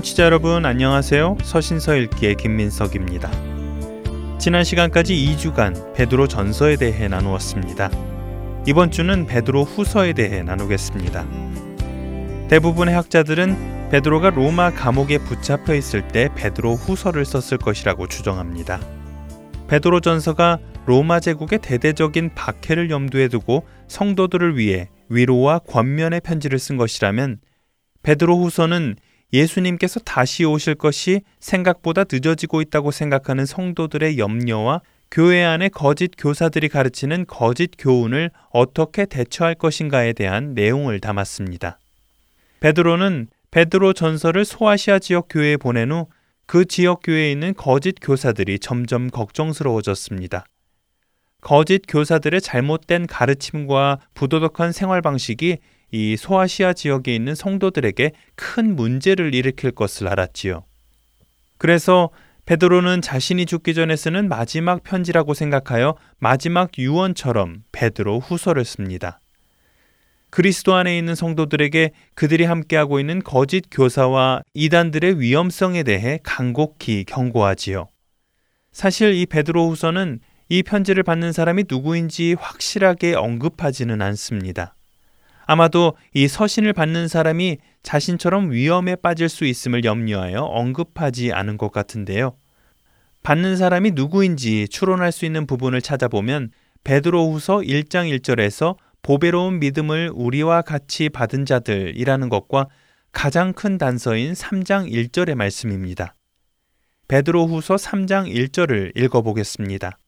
청취자 여러분 안녕하세요. 서신서 읽기의 김민석입니다. 지난 시간까지 2주간 베드로 전서에 대해 나누었습니다. 이번 주는 베드로 후서에 대해 나누겠습니다. 대부분의 학자들은 베드로가 로마 감옥에 붙잡혀 있을 때 베드로 후서를 썼을 것이라고 추정합니다. 베드로 전서가 로마 제국의 대대적인 박해를 염두에 두고 성도들을 위해 위로와 권면의 편지를 쓴 것이라면 베드로 후서는 예수님께서 다시 오실 것이 생각보다 늦어지고 있다고 생각하는 성도들의 염려와 교회 안에 거짓 교사들이 가르치는 거짓 교훈을 어떻게 대처할 것인가에 대한 내용을 담았습니다. 베드로는 베드로 전설을 소아시아 지역 교회에 보낸 후 그 지역 교회에 있는 거짓 교사들이 점점 걱정스러워졌습니다. 거짓 교사들의 잘못된 가르침과 부도덕한 생활 방식이 이 소아시아 지역에 있는 성도들에게 큰 문제를 일으킬 것을 알았지요. 그래서 베드로는 자신이 죽기 전에 쓰는 마지막 편지라고 생각하여 마지막 유언처럼 베드로 후서를 씁니다. 그리스도 안에 있는 성도들에게 그들이 함께하고 있는 거짓 교사와 이단들의 위험성에 대해 간곡히 경고하지요. 사실 이 베드로 후서는 이 편지를 받는 사람이 누구인지 확실하게 언급하지는 않습니다. 아마도 이 서신을 받는 사람이 자신처럼 위험에 빠질 수 있음을 염려하여 언급하지 않은 것 같은데요. 받는 사람이 누구인지 추론할 수 있는 부분을 찾아보면 베드로후서 1장 1절에서 보배로운 믿음을 우리와 같이 받은 자들이라는 것과 가장 큰 단서인 3장 1절의 말씀입니다. 베드로후서 3장 1절을 읽어 보겠습니다.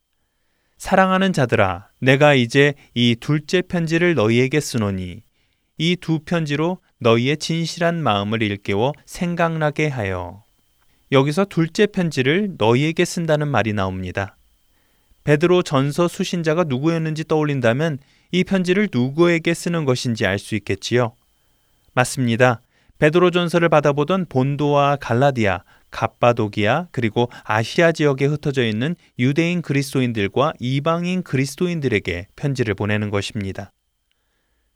사랑하는 자들아, 내가 이제 이 둘째 편지를 너희에게 쓰노니 이 두 편지로 너희의 진실한 마음을 일깨워 생각나게 하여. 여기서 둘째 편지를 너희에게 쓴다는 말이 나옵니다. 베드로 전서 수신자가 누구였는지 떠올린다면 이 편지를 누구에게 쓰는 것인지 알 수 있겠지요. 맞습니다. 베드로 전서를 받아보던 본도와 갈라디아, 갑바도기아 그리고 아시아 지역에 흩어져 있는 유대인 그리스도인들과 이방인 그리스도인들에게 편지를 보내는 것입니다.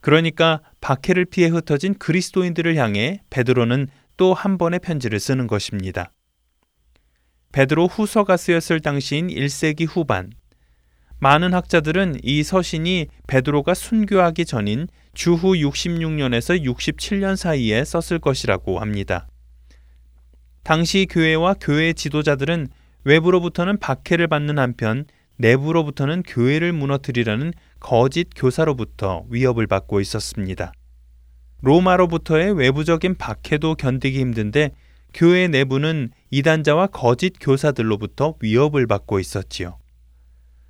그러니까 박해를 피해 흩어진 그리스도인들을 향해 베드로는 또 한 번의 편지를 쓰는 것입니다. 베드로 후서가 쓰였을 당시인 1세기 후반 많은 학자들은 이 서신이 베드로가 순교하기 전인 주후 66년에서 67년 사이에 썼을 것이라고 합니다. 당시 교회와 교회 지도자들은 외부로부터는 박해를 받는 한편 내부로부터는 교회를 무너뜨리려는 거짓 교사로부터 위협을 받고 있었습니다. 로마로부터의 외부적인 박해도 견디기 힘든데 교회 내부는 이단자와 거짓 교사들로부터 위협을 받고 있었지요.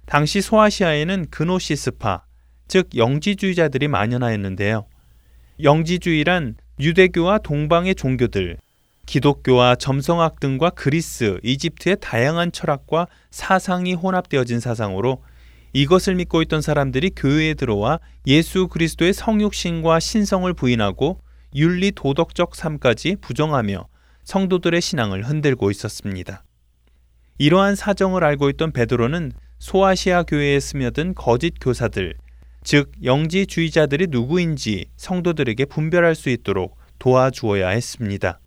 당시 소아시아에는 그노시스파, 즉 영지주의자들이 만연하였는데요. 영지주의란 유대교와 동방의 종교들, 기독교와 점성학 등과 그리스, 이집트의 다양한 철학과 사상이 혼합되어진 사상으로 이것을 믿고 있던 사람들이 교회에 들어와 예수 그리스도의 성육신과 신성을 부인하고 윤리 도덕적 삶까지 부정하며 성도들의 신앙을 흔들고 있었습니다. 이러한 사정을 알고 있던 베드로는 소아시아 교회에 스며든 거짓 교사들, 즉 영지주의자들이 누구인지 성도들에게 분별할 수 있도록 도와주어야 했습니다.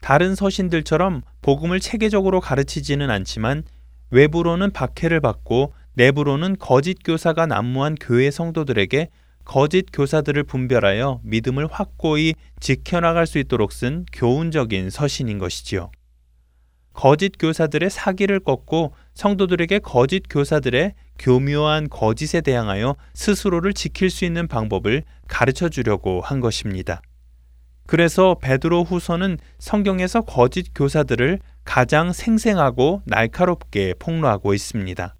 다른 서신들처럼 복음을 체계적으로 가르치지는 않지만 외부로는 박해를 받고 내부로는 거짓 교사가 난무한 교회 성도들에게 거짓 교사들을 분별하여 믿음을 확고히 지켜나갈 수 있도록 쓴 교훈적인 서신인 것이지요. 거짓 교사들의 사기를 꺾고 성도들에게 거짓 교사들의 교묘한 거짓에 대항하여 스스로를 지킬 수 있는 방법을 가르쳐 주려고 한 것입니다. 그래서 베드로 후서는 성경에서 거짓 교사들을 가장 생생하고 날카롭게 폭로하고 있습니다.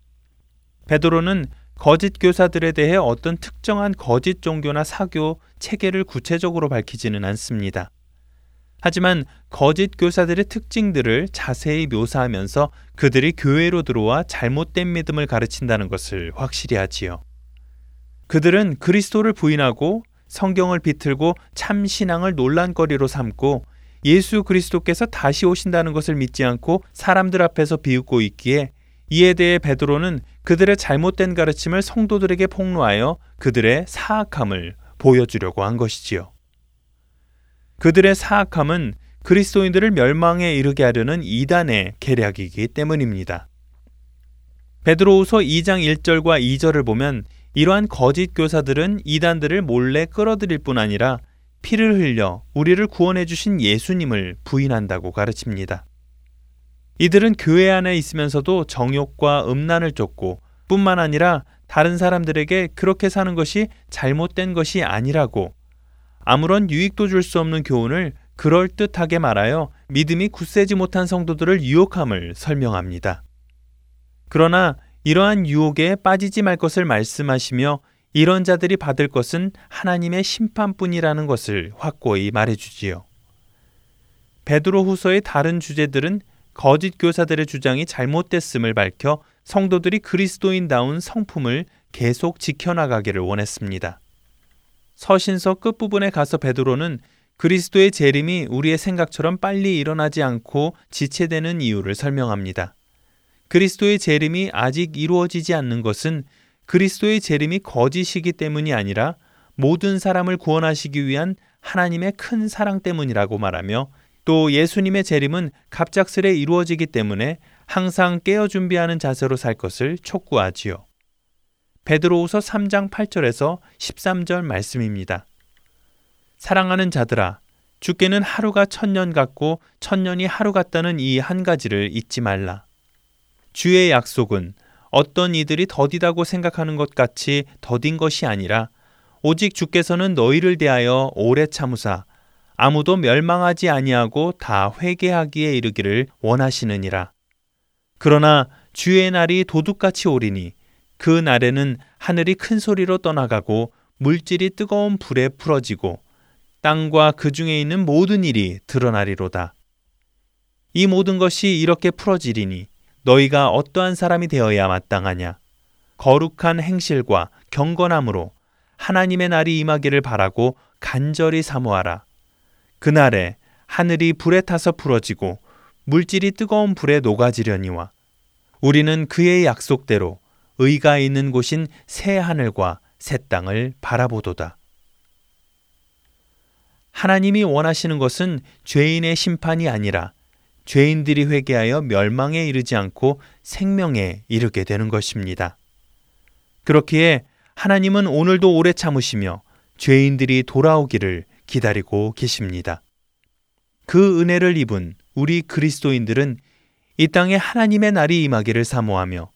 베드로는 거짓 교사들에 대해 어떤 특정한 거짓 종교나 사교, 체계를 구체적으로 밝히지는 않습니다. 하지만 거짓 교사들의 특징들을 자세히 묘사하면서 그들이 교회로 들어와 잘못된 믿음을 가르친다는 것을 확실히 하지요. 그들은 그리스도를 부인하고 성경을 비틀고 참 신앙을 논란거리로 삼고 예수 그리스도께서 다시 오신다는 것을 믿지 않고 사람들 앞에서 비웃고 있기에 이에 대해 베드로는 그들의 잘못된 가르침을 성도들에게 폭로하여 그들의 사악함을 보여주려고 한 것이지요. 그들의 사악함은 그리스도인들을 멸망에 이르게 하려는 이단의 계략이기 때문입니다. 베드로후서 2장 1절과 2절을 보면 이러한 거짓 교사들은 이단들을 몰래 끌어들일 뿐 아니라 피를 흘려 우리를 구원해 주신 예수님을 부인한다고 가르칩니다. 이들은 교회 안에 있으면서도 정욕과 음란을 쫓고 뿐만 아니라 다른 사람들에게 그렇게 사는 것이 잘못된 것이 아니라고 아무런 유익도 줄 수 없는 교훈을 그럴듯하게 말하여 믿음이 굳세지 못한 성도들을 유혹함을 설명합니다. 그러나 이러한 유혹에 빠지지 말 것을 말씀하시며 이런 자들이 받을 것은 하나님의 심판뿐이라는 것을 확고히 말해주지요. 베드로 후서의 다른 주제들은 거짓 교사들의 주장이 잘못됐음을 밝혀 성도들이 그리스도인다운 성품을 계속 지켜나가기를 원했습니다. 서신서 끝부분에 가서 베드로는 그리스도의 재림이 우리의 생각처럼 빨리 일어나지 않고 지체되는 이유를 설명합니다. 그리스도의 재림이 아직 이루어지지 않는 것은 그리스도의 재림이 거짓이기 때문이 아니라 모든 사람을 구원하시기 위한 하나님의 큰 사랑 때문이라고 말하며 또 예수님의 재림은 갑작스레 이루어지기 때문에 항상 깨어 준비하는 자세로 살 것을 촉구하지요. 베드로후서 3장 8절에서 13절 말씀입니다. 사랑하는 자들아 주께는 하루가 천년 같고 천년이 하루 같다는 이 한 가지를 잊지 말라. 주의 약속은 어떤 이들이 더디다고 생각하는 것 같이 더딘 것이 아니라 오직 주께서는 너희를 대하여 오래 참으사 아무도 멸망하지 아니하고 다 회개하기에 이르기를 원하시느니라. 그러나 주의 날이 도둑같이 오리니 그 날에는 하늘이 큰 소리로 떠나가고 물질이 뜨거운 불에 풀어지고 땅과 그 중에 있는 모든 일이 드러나리로다. 이 모든 것이 이렇게 풀어지리니 너희가 어떠한 사람이 되어야 마땅하냐? 거룩한 행실과 경건함으로 하나님의 날이 임하기를 바라고 간절히 사모하라. 그날에 하늘이 불에 타서 풀어지고 물질이 뜨거운 불에 녹아지려니와 우리는 그의 약속대로 의가 있는 곳인 새 하늘과 새 땅을 바라보도다. 하나님이 원하시는 것은 죄인의 심판이 아니라 죄인들이 회개하여 멸망에 이르지 않고 생명에 이르게 되는 것입니다. 그렇기에 하나님은 오늘도 오래 참으시며 죄인들이 돌아오기를 기다리고 계십니다. 그 은혜를 입은 우리 그리스도인들은 이 땅에 하나님의 날이 임하기를 사모하며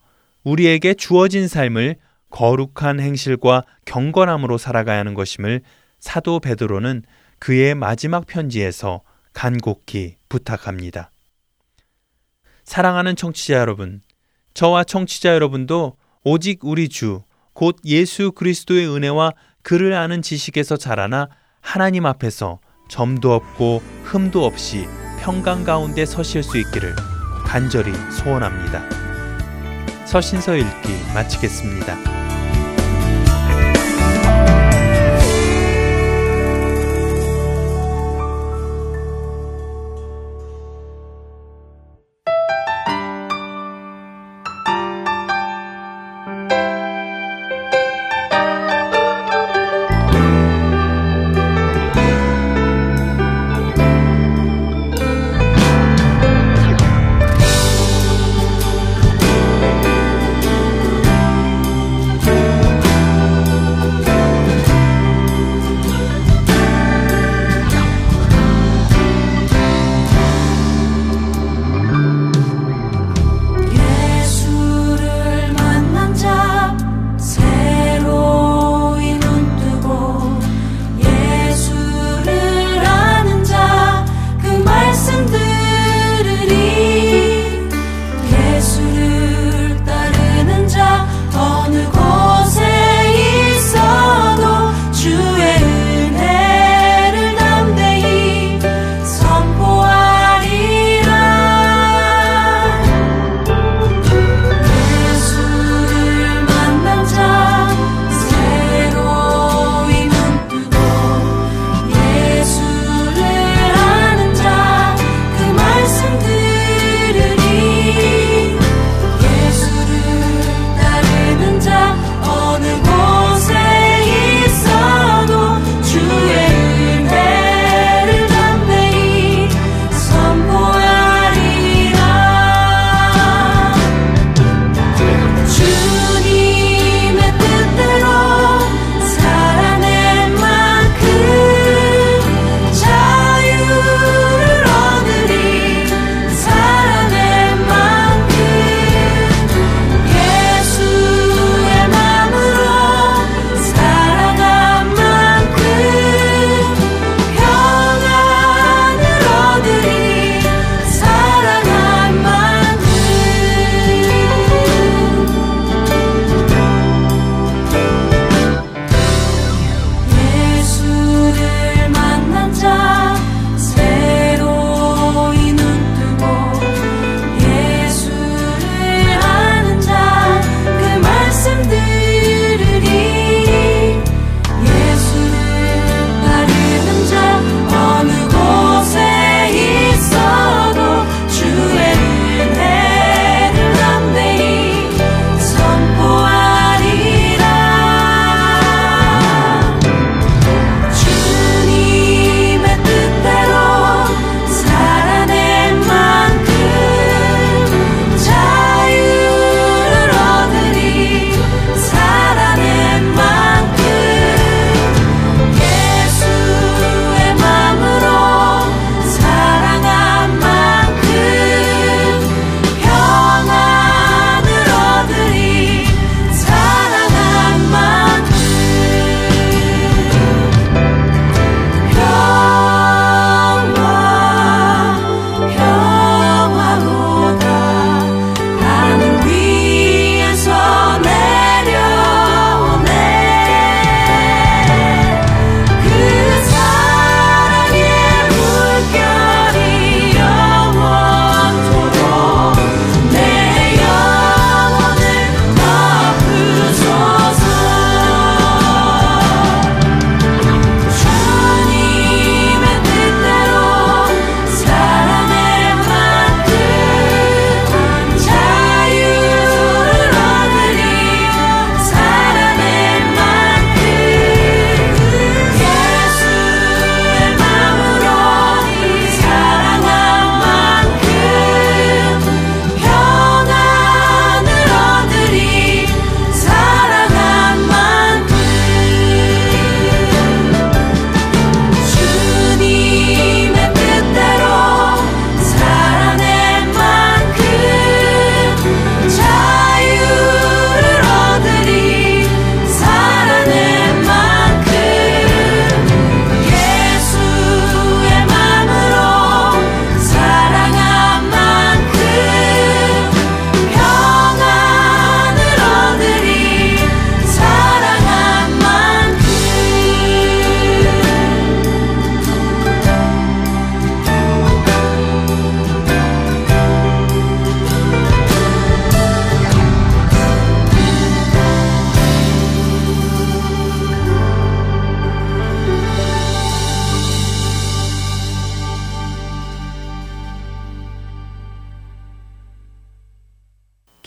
우리에게 주어진 삶을 거룩한 행실과 경건함으로 살아가야 하는 것임을 사도 베드로는 그의 마지막 편지에서 간곡히 부탁합니다. 사랑하는 청취자 여러분, 저와 청취자 여러분도 오직 우리 주, 곧 예수 그리스도의 은혜와 그를 아는 지식에서 자라나 하나님 앞에서 점도 없고 흠도 없이 평강 가운데 서실 수 있기를 간절히 소원합니다. 서신서 읽기 마치겠습니다.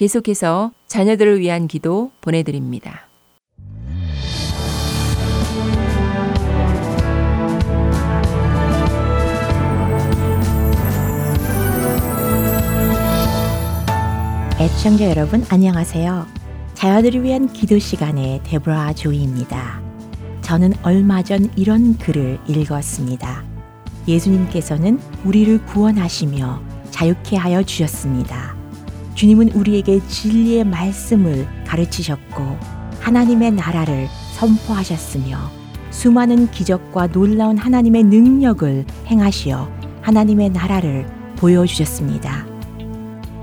계속해서 자녀들을 위한 기도 보내드립니다. 애청자 여러분 안녕하세요. 자녀들을 위한 기도 시간의 데브라 조이입니다. 저는 얼마 전 이런 글을 읽었습니다. 예수님께서는 우리를 구원하시며 자유케 하여 주셨습니다. 주님은 우리에게 진리의 말씀을 가르치셨고 하나님의 나라를 선포하셨으며 수많은 기적과 놀라운 하나님의 능력을 행하시어 하나님의 나라를 보여주셨습니다.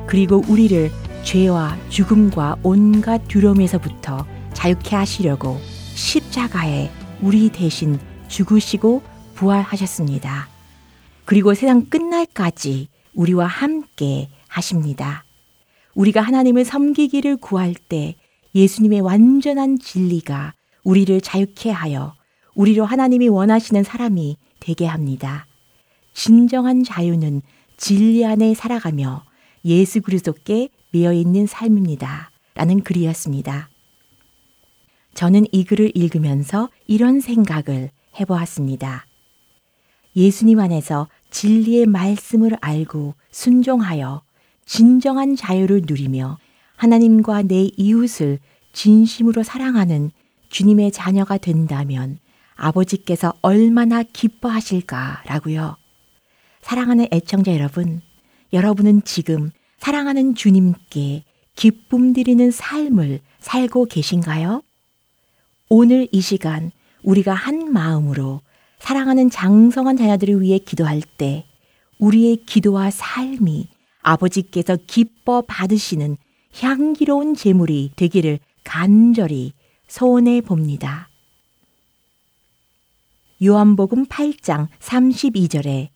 그리고 우리를 죄와 죽음과 온갖 두려움에서부터 자유케 하시려고 십자가에 우리 대신 죽으시고 부활하셨습니다. 그리고 세상 끝날까지 우리와 함께 하십니다. 우리가 하나님을 섬기기를 구할 때 예수님의 완전한 진리가 우리를 자유케 하여 우리로 하나님이 원하시는 사람이 되게 합니다. 진정한 자유는 진리 안에 살아가며 예수 그리스도께 매여 있는 삶입니다. 라는 글이었습니다. 저는 이 글을 읽으면서 이런 생각을 해보았습니다. 예수님 안에서 진리의 말씀을 알고 순종하여 진정한 자유를 누리며 하나님과 내 이웃을 진심으로 사랑하는 주님의 자녀가 된다면 아버지께서 얼마나 기뻐하실까라고요. 사랑하는 애청자 여러분, 여러분은 지금 사랑하는 주님께 기쁨 드리는 삶을 살고 계신가요? 오늘 이 시간 우리가 한 마음으로 사랑하는 장성한 자녀들을 위해 기도할 때 우리의 기도와 삶이 아버지께서 기뻐 받으시는 향기로운 제물이 되기를 간절히 소원해 봅니다. 요한복음 8장 32절에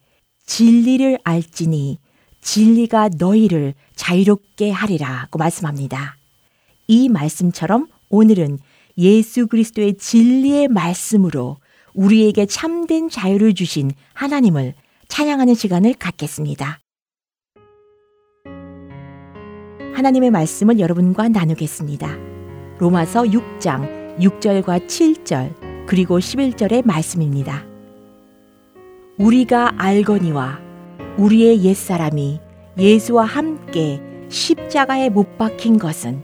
진리를 알지니 진리가 너희를 자유롭게 하리라고 말씀합니다. 이 말씀처럼 오늘은 예수 그리스도의 진리의 말씀으로 우리에게 참된 자유를 주신 하나님을 찬양하는 시간을 갖겠습니다. 하나님의 말씀을 여러분과 나누겠습니다. 로마서 6장 6절과 7절 그리고 11절의 말씀입니다. 우리가 알거니와 우리의 옛사람이 예수와 함께 십자가에 못 박힌 것은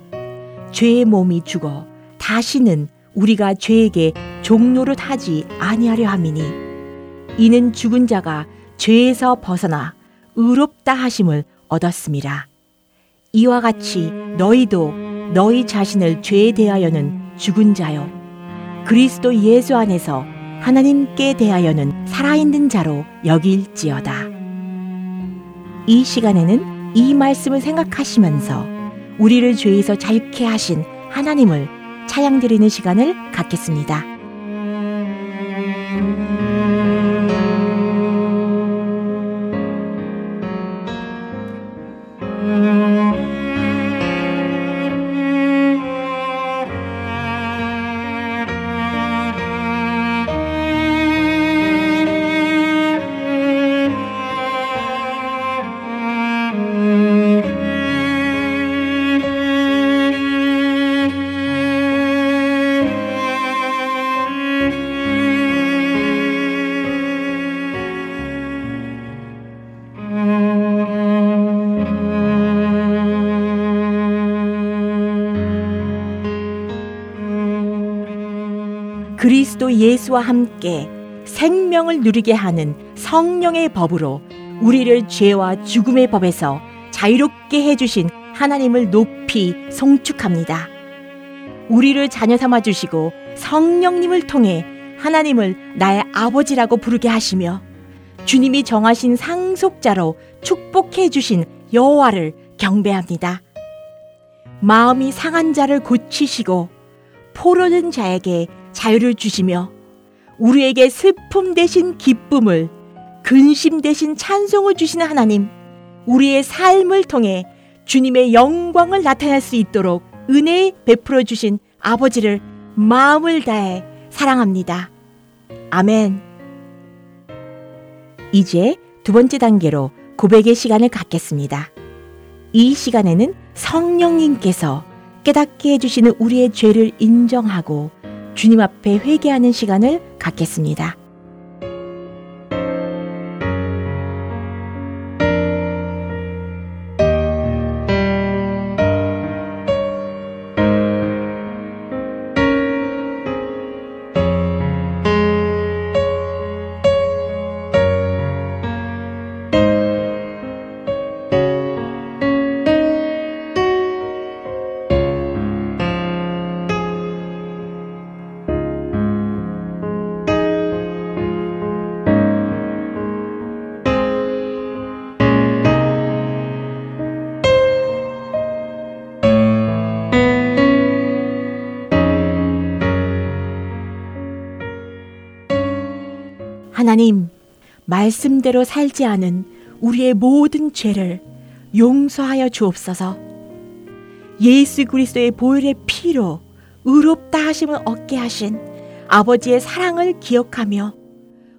죄의 몸이 죽어 다시는 우리가 죄에게 종로를 하지 아니하려 함이니 이는 죽은 자가 죄에서 벗어나 의롭다 하심을 얻었습니다. 이와 같이 너희도 너희 자신을 죄에 대하여는 죽은 자요 그리스도 예수 안에서 하나님께 대하여는 살아있는 자로 여길지어다. 이 시간에는 이 말씀을 생각하시면서 우리를 죄에서 자유케 하신 하나님을 찬양드리는 시간을 갖겠습니다. 예수와 함께 생명을 누리게 하는 성령의 법으로 우리를 죄와 죽음의 법에서 자유롭게 해주신 하나님을 높이 송축합니다. 우리를 자녀 삼아 주시고 성령님을 통해 하나님을 나의 아버지라고 부르게 하시며 주님이 정하신 상속자로 축복해 주신 여호와를 경배합니다. 마음이 상한 자를 고치시고 포로된 자에게 자유를 주시며 우리에게 슬픔 대신 기쁨을 근심 대신 찬송을 주시는 하나님, 우리의 삶을 통해 주님의 영광을 나타낼 수 있도록 은혜 베풀어 주신 아버지를 마음을 다해 사랑합니다. 아멘. 이제 두 번째 단계로 고백의 시간을 갖겠습니다. 이 시간에는 성령님께서 깨닫게 해주시는 우리의 죄를 인정하고 주님 앞에 회개하는 시간을 갖겠습니다. 말씀대로 살지 않은 우리의 모든 죄를 용서하여 주옵소서. 예수 그리스도의 보혈의 피로 의롭다 하심을 얻게 하신 아버지의 사랑을 기억하며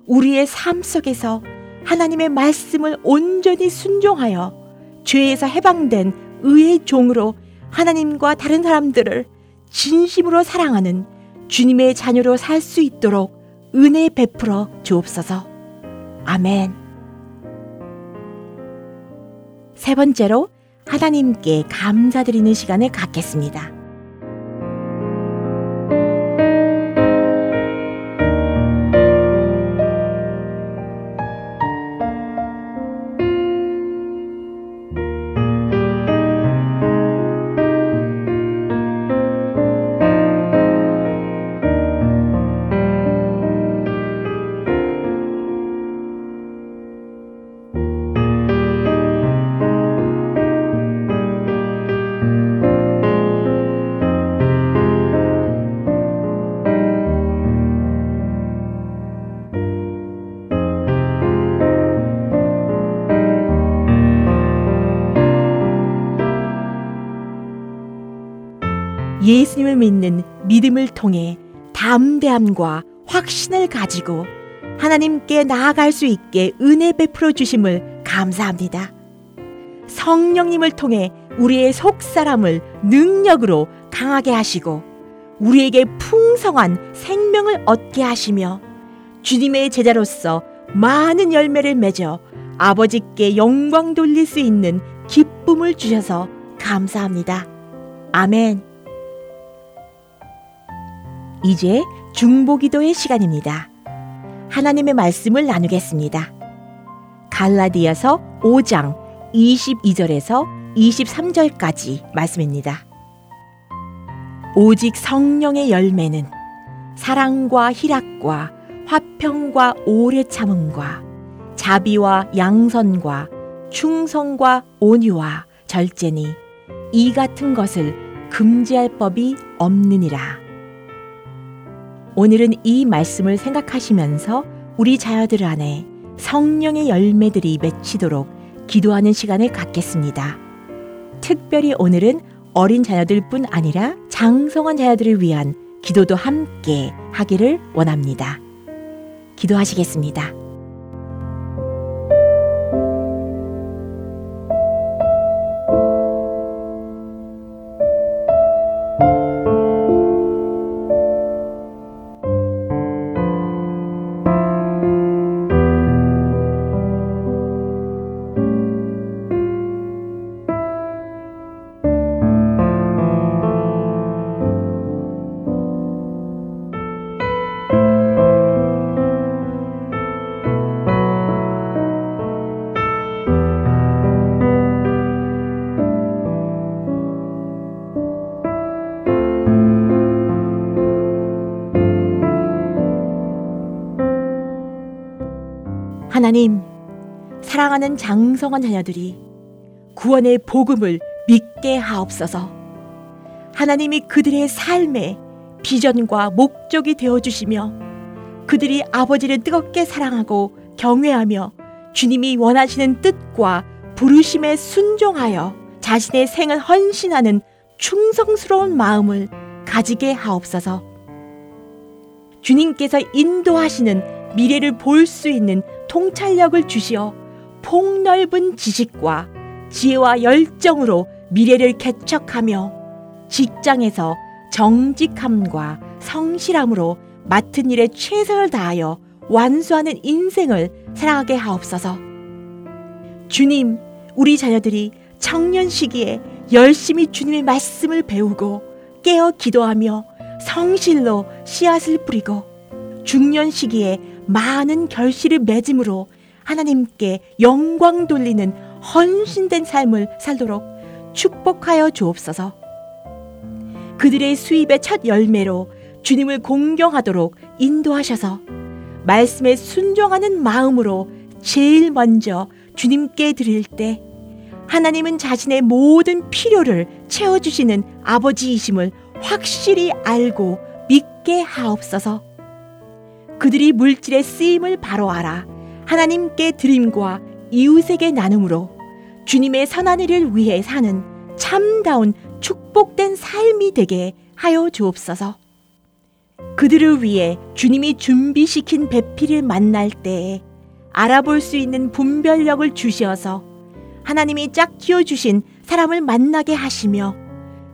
우리의 삶 속에서 하나님의 말씀을 온전히 순종하여 죄에서 해방된 의의 종으로 하나님과 다른 사람들을 진심으로 사랑하는 주님의 자녀로 살 수 있도록 은혜 베풀어 주옵소서. 아멘. 세 번째로 하나님께 감사드리는 시간을 갖겠습니다. 예수님을 믿는 믿음을 통해 담대함과 확신을 가지고 하나님께 나아갈 수 있게 은혜 베풀어 주심을 감사합니다. 성령님을 통해 우리의 속 사람을 능력으로 강하게 하시고 우리에게 풍성한 생명을 얻게 하시며 주님의 제자로서 많은 열매를 맺어 아버지께 영광 돌릴 수 있는 기쁨을 주셔서 감사합니다. 아멘. 이제 중보기도의 시간입니다. 하나님의 말씀을 나누겠습니다. 갈라디아서 5장 22절에서 23절까지 말씀입니다. 오직 성령의 열매는 사랑과 희락과 화평과 오래 참음과 자비와 양선과 충성과 온유와 절제니 이 같은 것을 금지할 법이 없느니라. 오늘은 이 말씀을 생각하시면서 우리 자녀들 안에 성령의 열매들이 맺히도록 기도하는 시간을 갖겠습니다. 특별히 오늘은 어린 자녀들 뿐 아니라 장성한 자녀들을 위한 기도도 함께 하기를 원합니다. 기도하시겠습니다. 사랑하는 장성한 자녀들이 구원의 복음을 믿게 하옵소서. 하나님이 그들의 삶의 비전과 목적이 되어 주시며 그들이 아버지를 뜨겁게 사랑하고 경외하며 주님이 원하시는 뜻과 부르심에 순종하여 자신의 생을 헌신하는 충성스러운 마음을 가지게 하옵소서. 주님께서 인도하시는 미래를 볼 수 있는 통찰력을 주시어 폭넓은 지식과 지혜와 열정으로 미래를 개척하며 직장에서 정직함과 성실함으로 맡은 일에 최선을 다하여 완수하는 인생을 살아가게 하옵소서. 주님, 우리 자녀들이 청년 시기에 열심히 주님의 말씀을 배우고 깨어 기도하며 성실로 씨앗을 뿌리고 중년 시기에 많은 결실을 맺음으로 하나님께 영광 돌리는 헌신된 삶을 살도록 축복하여 주옵소서. 그들의 수입의 첫 열매로 주님을 공경하도록 인도하셔서 말씀에 순종하는 마음으로 제일 먼저 주님께 드릴 때 하나님은 자신의 모든 필요를 채워주시는 아버지이심을 확실히 알고 믿게 하옵소서. 그들이 물질의 쓰임을 바로 알아 하나님께 드림과 이웃에게 나눔으로 주님의 선한 일을 위해 사는 참다운 축복된 삶이 되게 하여 주옵소서. 그들을 위해 주님이 준비시킨 배필을 만날 때에 알아볼 수 있는 분별력을 주시어서 하나님이 짝 키워주신 사람을 만나게 하시며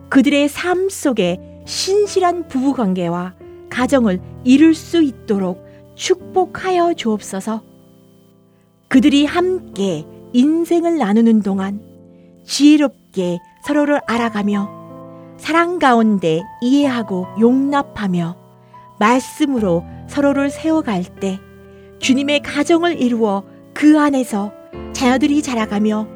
그들의 삶 속에 신실한 부부관계와 가정을 이룰 수 있도록 축복하여 주옵소서. 그들이 함께 인생을 나누는 동안 지혜롭게 서로를 알아가며 사랑 가운데 이해하고 용납하며 말씀으로 서로를 세워갈 때 주님의 가정을 이루어 그 안에서 자녀들이 자라가며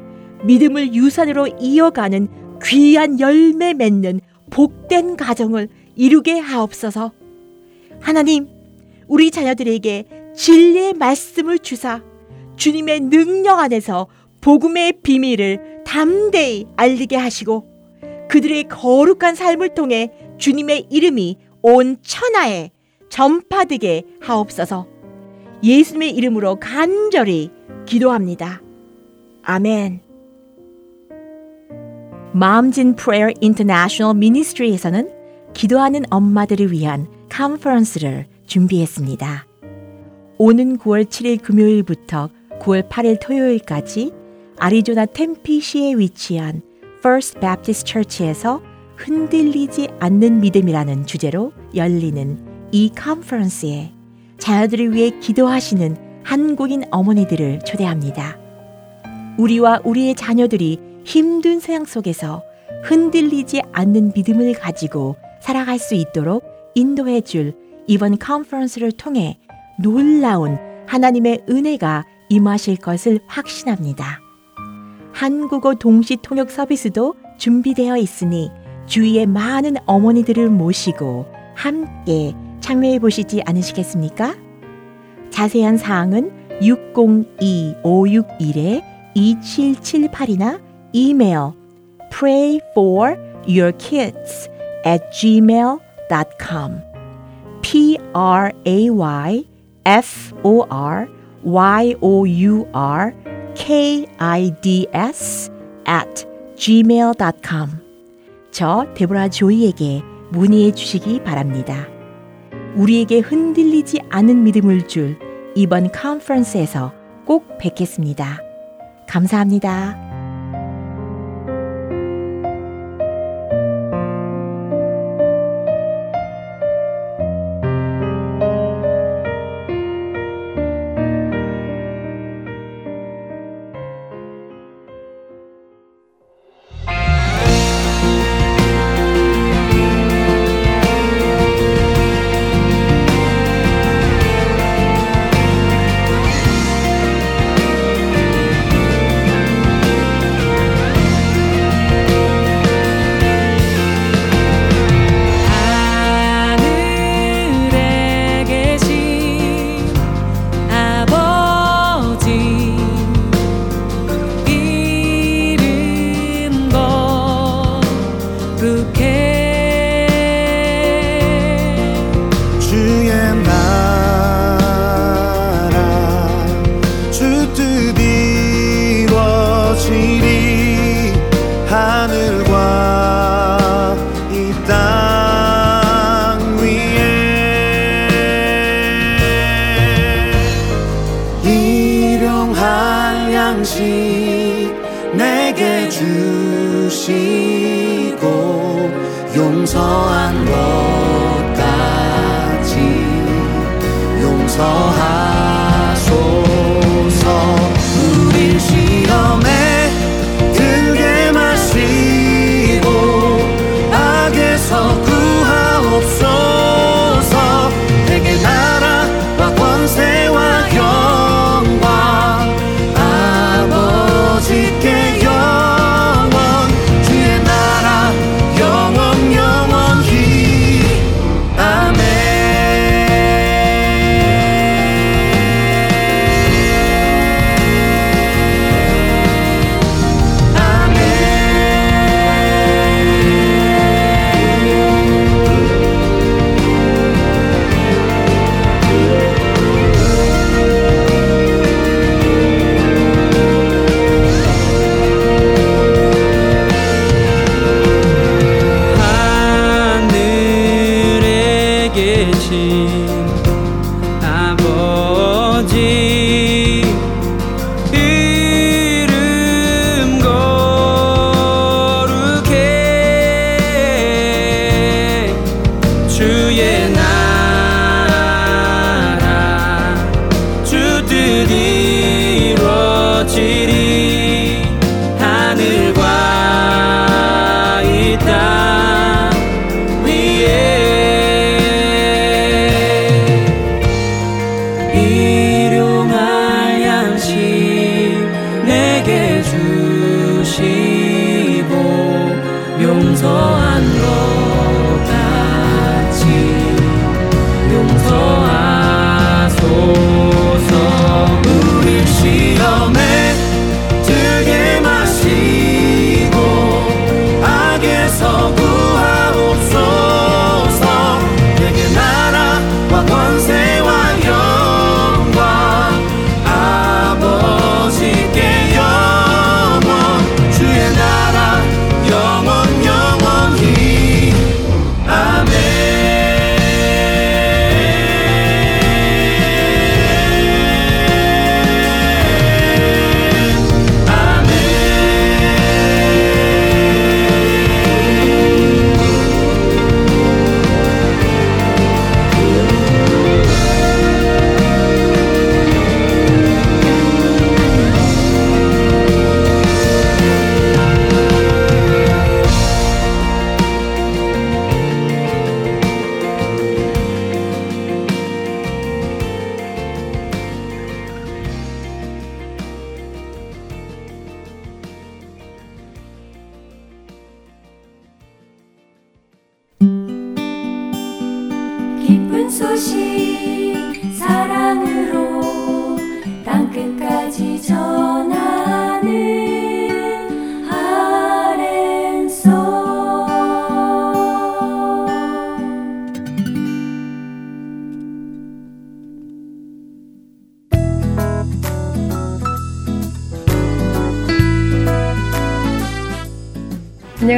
믿음을 유산으로 이어가는 귀한 열매 맺는 복된 가정을 이루게 하옵소서. 하나님, 우리 자녀들에게 진리의 말씀을 주사 주님의 능력 안에서 복음의 비밀을 담대히 알리게 하시고 그들의 거룩한 삶을 통해 주님의 이름이 온 천하에 전파되게 하옵소서. 예수님의 이름으로 간절히 기도합니다. 아멘. Moms in Prayer International Ministry에서는 기도하는 엄마들을 위한 컨퍼런스를 준비했습니다. 오는 9월 7일 금요일부터 9월 8일 토요일까지 아리조나 템피시에 위치한 First Baptist Church에서 흔들리지 않는 믿음이라는 주제로 열리는 이 컨퍼런스에 자녀들을 위해 기도하시는 한국인 어머니들을 초대합니다. 우리와 우리의 자녀들이 힘든 세상 속에서 흔들리지 않는 믿음을 가지고 살아갈 수 있도록 인도해 줄 이번 컨퍼런스를 통해 놀라운 하나님의 은혜가 임하실 것을 확신합니다. 한국어 동시 통역 서비스도 준비되어 있으니 주위에 많은 어머니들을 모시고 함께 참여해 보시지 않으시겠습니까? 자세한 사항은 602-561-2778이나 이메일 pray for your kids at gmail.com p r a y f o r y o u r k i d s at gmail.com 저 데보라 조이에게 문의해 주시기 바랍니다. 우리에게 흔들리지 않은 믿음을 줄 이번 컨퍼런스에서 꼭 뵙겠습니다. 감사합니다.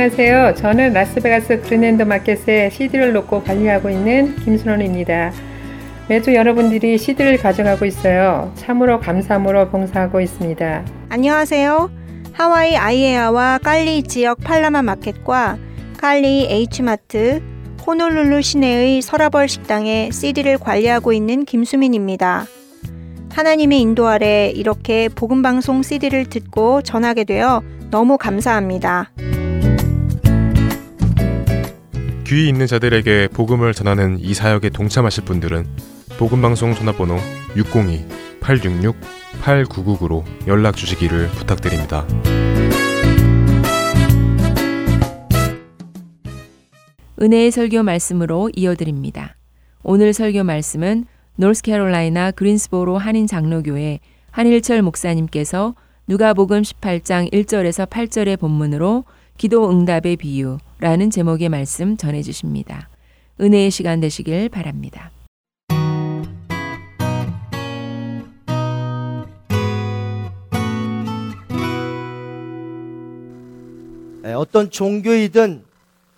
안녕하세요. 저는 라스베가스 그린랜드 마켓에 CD를 놓고 관리하고 있는 김순원입니다. 매주 여러분들이 CD를 가져가고 있어요. 참으로 감사함으로 봉사하고 있습니다. 안녕하세요. 하와이 아이에아와 깔리 지역 팔라마 마켓과 깔리 H마트, 호놀룰루 시내의 서라벌 식당에 CD를 관리하고 있는 김수민입니다. 하나님의 인도 아래 이렇게 복음방송 CD를 듣고 전하게 되어 너무 감사합니다. 귀 있는 자들에게 복음을 전하는 이 사역에 동참하실 분들은 복음방송 전화번호 602-866-8999로 연락 주시기를 부탁드립니다. 은혜의 설교 말씀으로 이어드립니다. 오늘 설교 말씀은 노스캐롤라이나 그린스보로 한인 장로교회 한일철 목사님께서 누가복음 18장 1절에서 8절의 본문으로 기도 응답의 비유 라는 제목의 말씀 전해 주십니다. 은혜의 시간 되시길 바랍니다. 예, 어떤 종교이든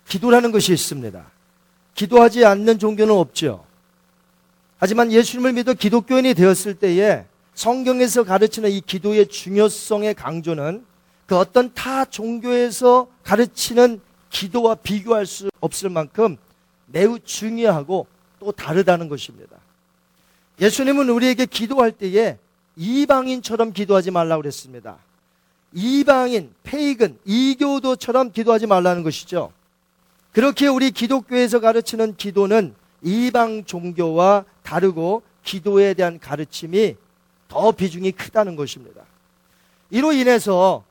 기도라는 것이 있습니다. 기도하지 않는 종교는 없죠. 하지만 예수님을 믿어 기독교인이 되었을 때에 성경에서 가르치는 이 기도의 중요성의 강조는 그 어떤 타 종교에서 가르치는 기도와 비교할 수 없을 만큼 매우 중요하고 또 다르다는 것입니다. 예수님은 우리에게 기도할 때에 이방인처럼 기도하지 말라고 그랬습니다. 이방인, 페이근, 이교도처럼 기도하지 말라는 것이죠. 그렇게 우리 기독교에서 가르치는 기도는 이방 종교와 다르고 기도에 대한 가르침이 더 비중이 크다는 것입니다. 이로 인해서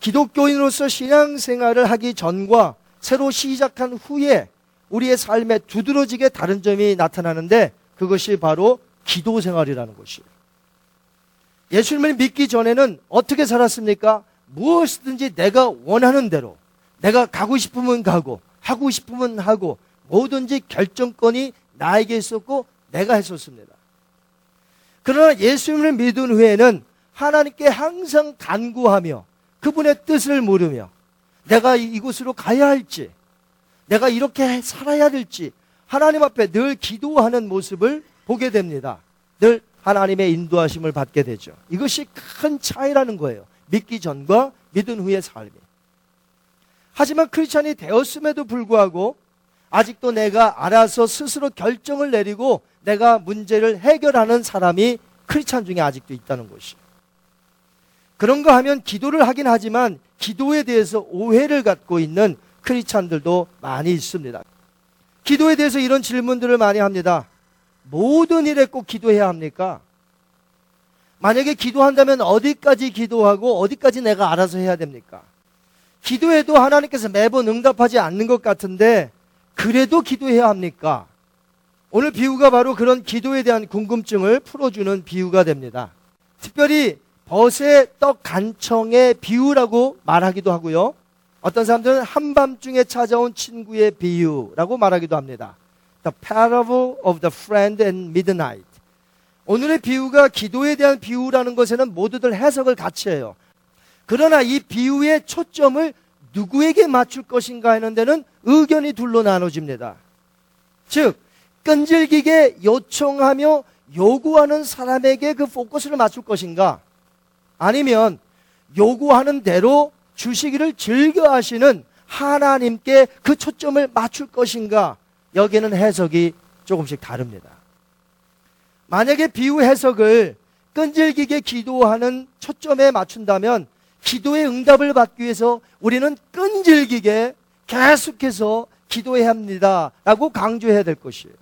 기독교인으로서 신앙생활을 하기 전과 새로 시작한 후에 우리의 삶에 두드러지게 다른 점이 나타나는데 그것이 바로 기도 생활이라는 것이에요. 예수님을 믿기 전에는 어떻게 살았습니까? 무엇이든지 내가 원하는 대로 내가 가고 싶으면 가고 하고 싶으면 하고 뭐든지 결정권이 나에게 있었고 내가 했었습니다. 그러나 예수님을 믿은 후에는 하나님께 항상 간구하며 그분의 뜻을 물으며 내가 이곳으로 가야 할지 내가 이렇게 살아야 될지 하나님 앞에 늘 기도하는 모습을 보게 됩니다. 늘 하나님의 인도하심을 받게 되죠. 이것이 큰 차이라는 거예요. 믿기 전과 믿은 후의 삶이. 하지만 크리스찬이 되었음에도 불구하고 아직도 내가 알아서 스스로 결정을 내리고 내가 문제를 해결하는 사람이 크리스찬 중에 아직도 있다는 것이. 그런가 하면 기도를 하긴 하지만 기도에 대해서 오해를 갖고 있는 크리스찬들도 많이 있습니다. 기도에 대해서 이런 질문들을 많이 합니다. 모든 일에 꼭 기도해야 합니까? 만약에 기도한다면 어디까지 기도하고 어디까지 내가 알아서 해야 됩니까? 기도해도 하나님께서 매번 응답하지 않는 것 같은데 그래도 기도해야 합니까? 오늘 비유가 바로 그런 기도에 대한 궁금증을 풀어주는 비유가 됩니다. 특별히 벗의 떡 간청의 비유라고 말하기도 하고요. 어떤 사람들은 한밤중에 찾아온 친구의 비유라고 말하기도 합니다. The parable of the friend and midnight. 오늘의 비유가 기도에 대한 비유라는 것에는 모두들 해석을 같이 해요. 그러나 이 비유의 초점을 누구에게 맞출 것인가 하는 데는 의견이 둘로 나눠집니다. 즉, 끈질기게 요청하며 요구하는 사람에게 그 포커스를 맞출 것인가? 아니면 요구하는 대로 주시기를 즐겨 하시는 하나님께 그 초점을 맞출 것인가? 여기는 해석이 조금씩 다릅니다. 만약에 비유 해석을 끈질기게 기도하는 초점에 맞춘다면 기도의 응답을 받기 위해서 우리는 끈질기게 계속해서 기도해야 합니다. 라고 강조해야 될 것이에요.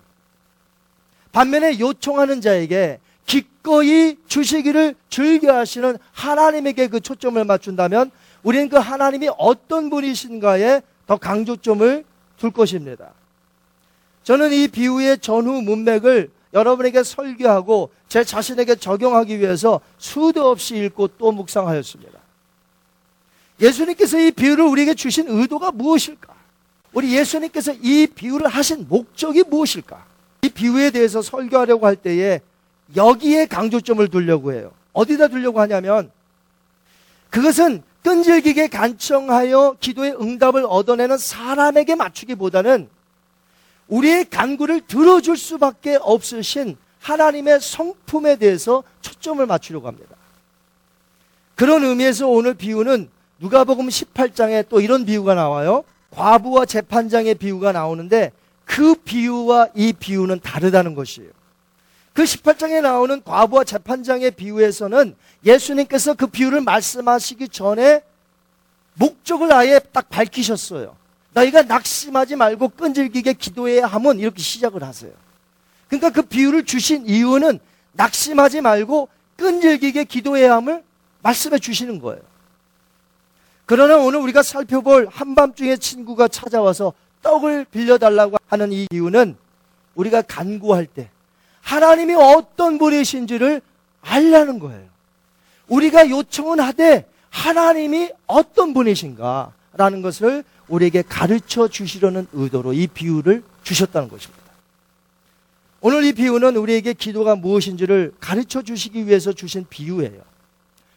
반면에 요청하는 자에게 기꺼이 주시기를 즐겨 하시는 하나님에게 그 초점을 맞춘다면 우리는 그 하나님이 어떤 분이신가에 더 강조점을 둘 것입니다. 저는 이 비유의 전후 문맥을 여러분에게 설교하고 제 자신에게 적용하기 위해서 수도 없이 읽고 또 묵상하였습니다. 예수님께서 이 비유를 우리에게 주신 의도가 무엇일까? 우리 예수님께서 이 비유를 하신 목적이 무엇일까? 이 비유에 대해서 설교하려고 할 때에 여기에 강조점을 두려고 해요. 어디다 두려고 하냐면 그것은 끈질기게 간청하여 기도의 응답을 얻어내는 사람에게 맞추기보다는 우리의 간구를 들어줄 수밖에 없으신 하나님의 성품에 대해서 초점을 맞추려고 합니다. 그런 의미에서 오늘 비유는 누가복음 18장에 또 이런 비유가 나와요. 과부와 재판장의 비유가 나오는데 그 비유와 이 비유는 다르다는 것이에요. 그 18장에 나오는 과부와 재판장의 비유에서는 예수님께서 그 비유를 말씀하시기 전에 목적을 아예 딱 밝히셨어요. 너희가 낙심하지 말고 끈질기게 기도해야 하면 이렇게 시작을 하세요. 그러니까 그 비유를 주신 이유는 낙심하지 말고 끈질기게 기도해야 함을 말씀해 주시는 거예요. 그러나 오늘 우리가 살펴볼 한밤중에 친구가 찾아와서 떡을 빌려달라고 하는 이 이유는 우리가 간구할 때 하나님이 어떤 분이신지를 알라는 거예요. 우리가 요청은 하되 하나님이 어떤 분이신가 라는 것을 우리에게 가르쳐 주시려는 의도로 이 비유를 주셨다는 것입니다. 오늘 이 비유는 우리에게 기도가 무엇인지를 가르쳐 주시기 위해서 주신 비유예요.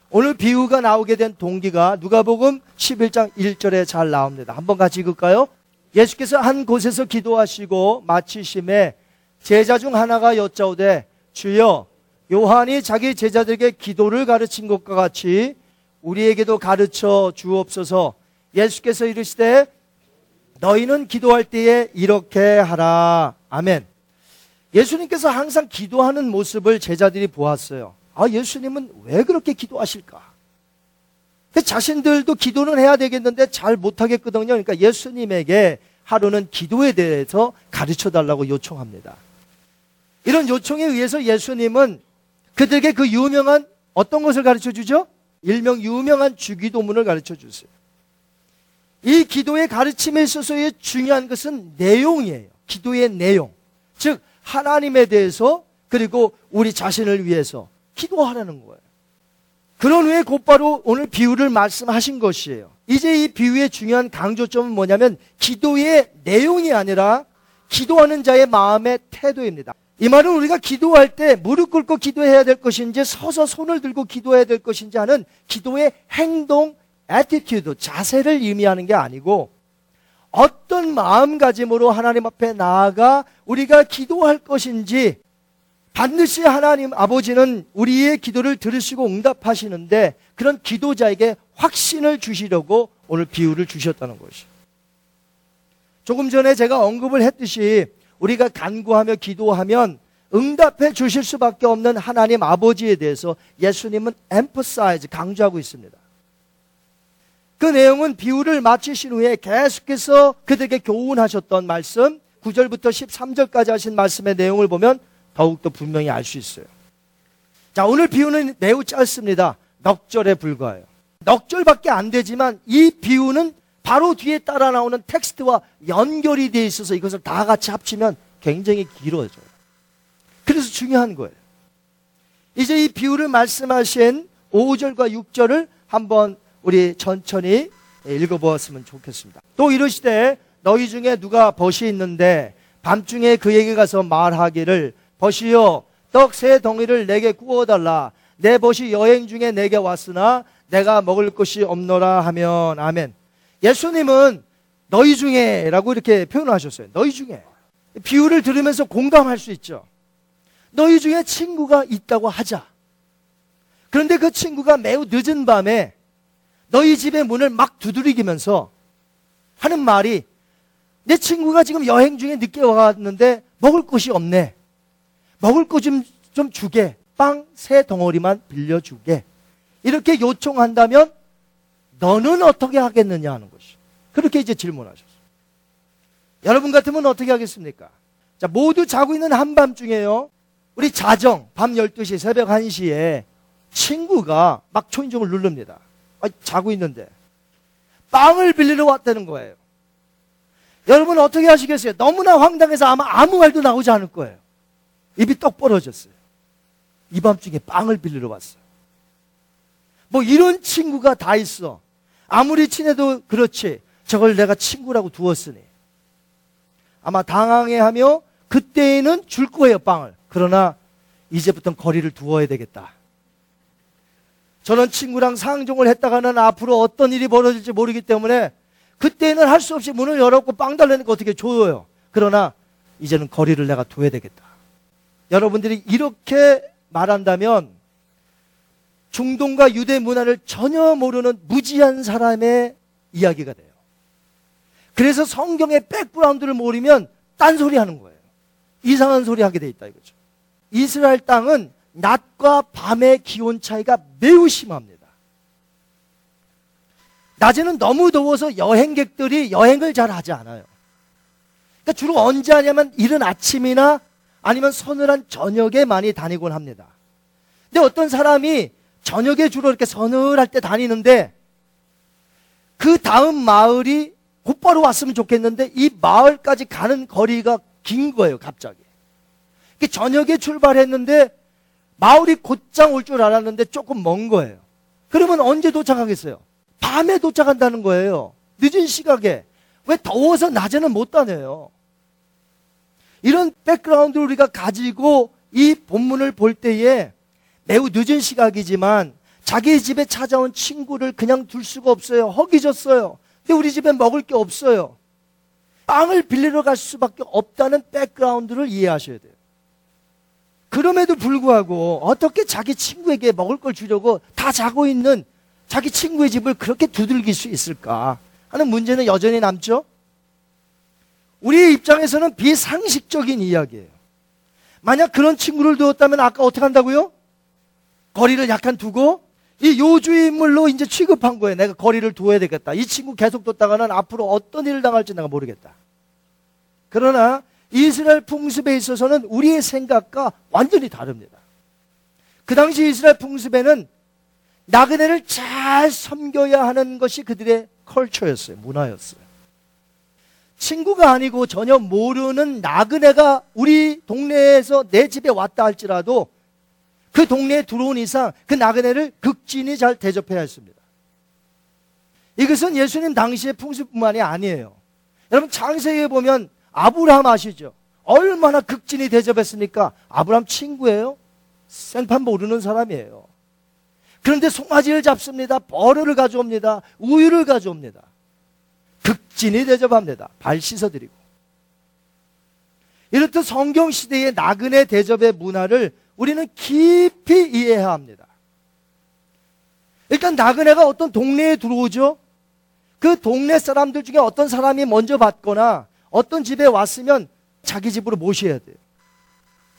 오늘 비유가 나오게 된 동기가 누가복음 11장 1절에 잘 나옵니다. 한번 같이 읽을까요? 예수께서 한 곳에서 기도하시고 마치심에 제자 중 하나가 여짜오되 주여 요한이 자기 제자들에게 기도를 가르친 것과 같이 우리에게도 가르쳐 주옵소서 예수께서 이르시되 너희는 기도할 때에 이렇게 하라. 아멘. 예수님께서 항상 기도하는 모습을 제자들이 보았어요. 아, 예수님은 왜 그렇게 기도하실까? 자신들도 기도는 해야 되겠는데 잘 못하겠거든요. 그러니까 예수님에게 하루는 기도에 대해서 가르쳐 달라고 요청합니다. 이런 요청에 의해서 예수님은 그들에게 그 유명한 어떤 것을 가르쳐 주죠? 일명 유명한 주기도문을 가르쳐 주세요. 이 기도의 가르침에 있어서의 중요한 것은 내용이에요. 기도의 내용. 즉, 하나님에 대해서 그리고 우리 자신을 위해서 기도하라는 거예요. 그런 후에 곧바로 오늘 비유를 말씀하신 것이에요. 이제 이 비유의 중요한 강조점은 뭐냐면 기도의 내용이 아니라 기도하는 자의 마음의 태도입니다. 이 말은 우리가 기도할 때 무릎 꿇고 기도해야 될 것인지 서서 손을 들고 기도해야 될 것인지 하는 기도의 행동, attitude, 자세를 의미하는 게 아니고 어떤 마음가짐으로 하나님 앞에 나아가 우리가 기도할 것인지 반드시 하나님 아버지는 우리의 기도를 들으시고 응답하시는데 그런 기도자에게 확신을 주시려고 오늘 비유를 주셨다는 것이죠. 조금 전에 제가 언급을 했듯이 우리가 간구하며 기도하면 응답해 주실 수밖에 없는 하나님 아버지에 대해서 예수님은 emphasize 강조하고 있습니다. 그 내용은 비유를 마치신 후에 계속해서 그들에게 교훈하셨던 말씀 9절부터 13절까지 하신 말씀의 내용을 보면 더욱더 분명히 알 수 있어요. 자, 오늘 비유는 매우 짧습니다. 넉절에 불과해요. 넉절밖에 안 되지만 이 비유는 바로 뒤에 따라 나오는 텍스트와 연결이 되어 있어서 이것을 다 같이 합치면 굉장히 길어져요. 그래서 중요한 거예요. 이제 이 비유를 말씀하신 5절과 6절을 한번 우리 천천히 읽어보았으면 좋겠습니다. 또 이러시되 너희 중에 누가 벗이 있는데 밤중에 그에게 가서 말하기를 벗이요 떡세 덩이를 내게 구워달라 내 벗이 여행 중에 내게 왔으나 내가 먹을 것이 없노라 하면 아멘 예수님은 너희 중에 라고 이렇게 표현하셨어요 너희 중에 비유를 들으면서 공감할 수 있죠 너희 중에 친구가 있다고 하자 그런데 그 친구가 매우 늦은 밤에 너희 집의 문을 막 두드리면서 하는 말이 내 친구가 지금 여행 중에 늦게 와갔는데 먹을 것이 없네. 먹을 것 좀 좀 주게. 빵 세 덩어리만 빌려주게. 이렇게 요청한다면 너는 어떻게 하겠느냐 하는 것이. 그렇게 이제 질문하셨어요. 여러분 같으면 어떻게 하겠습니까? 자, 모두 자고 있는 한밤중에요. 우리 자정, 밤 12시, 새벽 1시에 친구가 막 초인종을 누릅니다. 아, 자고 있는데. 빵을 빌리러 왔다는 거예요. 여러분 어떻게 하시겠어요? 너무나 황당해서 아마 아무 말도 나오지 않을 거예요. 입이 떡 벌어졌어요. 이 밤중에 빵을 빌리러 왔어요. 뭐 이런 친구가 다 있어. 아무리 친해도 그렇지. 저걸 내가 친구라고 두었으니. 아마 당황해하며 그때에는 줄 거예요, 빵을. 그러나 이제부터 거리를 두어야 되겠다. 저는 친구랑 상종을 했다가는 앞으로 어떤 일이 벌어질지 모르기 때문에 그때는 할 수 없이 문을 열었고 빵 달라니까 어떻게 줘요. 그러나 이제는 거리를 내가 둬야 되겠다. 여러분들이 이렇게 말한다면 중동과 유대 문화를 전혀 모르는 무지한 사람의 이야기가 돼요. 그래서 성경의 백그라운드를 모르면 딴소리 하는 거예요. 이상한 소리 하게 돼 있다 이거죠. 이스라엘 땅은 낮과 밤의 기온 차이가 매우 심합니다. 낮에는 너무 더워서 여행객들이 여행을 잘 하지 않아요. 그러니까 주로 언제 하냐면 이른 아침이나 아니면 서늘한 저녁에 많이 다니곤 합니다. 근데 어떤 사람이 저녁에 주로 이렇게 서늘할 때 다니는데 그 다음 마을이 곧바로 왔으면 좋겠는데 이 마을까지 가는 거리가 긴 거예요, 갑자기. 저녁에 출발했는데 마을이 곧장 올 줄 알았는데 조금 먼 거예요. 그러면 언제 도착하겠어요? 밤에 도착한다는 거예요. 늦은 시각에. 왜 더워서 낮에는 못 다녀요? 이런 백그라운드를 우리가 가지고 이 본문을 볼 때에 매우 늦은 시각이지만 자기 집에 찾아온 친구를 그냥 둘 수가 없어요. 허기졌어요. 근데 우리 집에 먹을 게 없어요. 빵을 빌리러 갈 수밖에 없다는 백그라운드를 이해하셔야 돼요. 그럼에도 불구하고 어떻게 자기 친구에게 먹을 걸 주려고 다 자고 있는 자기 친구의 집을 그렇게 두들길 수 있을까 하는 문제는 여전히 남죠. 우리의 입장에서는 비상식적인 이야기예요. 만약 그런 친구를 두었다면 아까 어떻게 한다고요? 거리를 약간 두고 이 요주의 인물로 이제 취급한 거예요. 내가 거리를 두어야 되겠다. 이 친구 계속 뒀다가는 앞으로 어떤 일을 당할지 내가 모르겠다. 그러나 이스라엘 풍습에 있어서는 우리의 생각과 완전히 다릅니다. 그 당시 이스라엘 풍습에는 나그네를 잘 섬겨야 하는 것이 그들의 컬처였어요. 문화였어요. 친구가 아니고 전혀 모르는 나그네가 우리 동네에서 내 집에 왔다 할지라도 그 동네에 들어온 이상 그 나그네를 극진히 잘 대접해야 했습니다. 이것은 예수님 당시의 풍습뿐만이 아니에요. 여러분 창세기에 보면 아브라함 아시죠? 얼마나 극진히 대접했습니까? 아브라함 친구예요? 생판 모르는 사람이에요. 그런데 송아지를 잡습니다. 버르를 가져옵니다. 우유를 가져옵니다. 극진히 대접합니다. 발 씻어드리고. 이렇듯 성경 시대의 나그네 대접의 문화를 우리는 깊이 이해해야 합니다. 일단 나그네가 어떤 동네에 들어오죠? 그 동네 사람들 중에 어떤 사람이 먼저 받거나 어떤 집에 왔으면 자기 집으로 모셔야 돼요.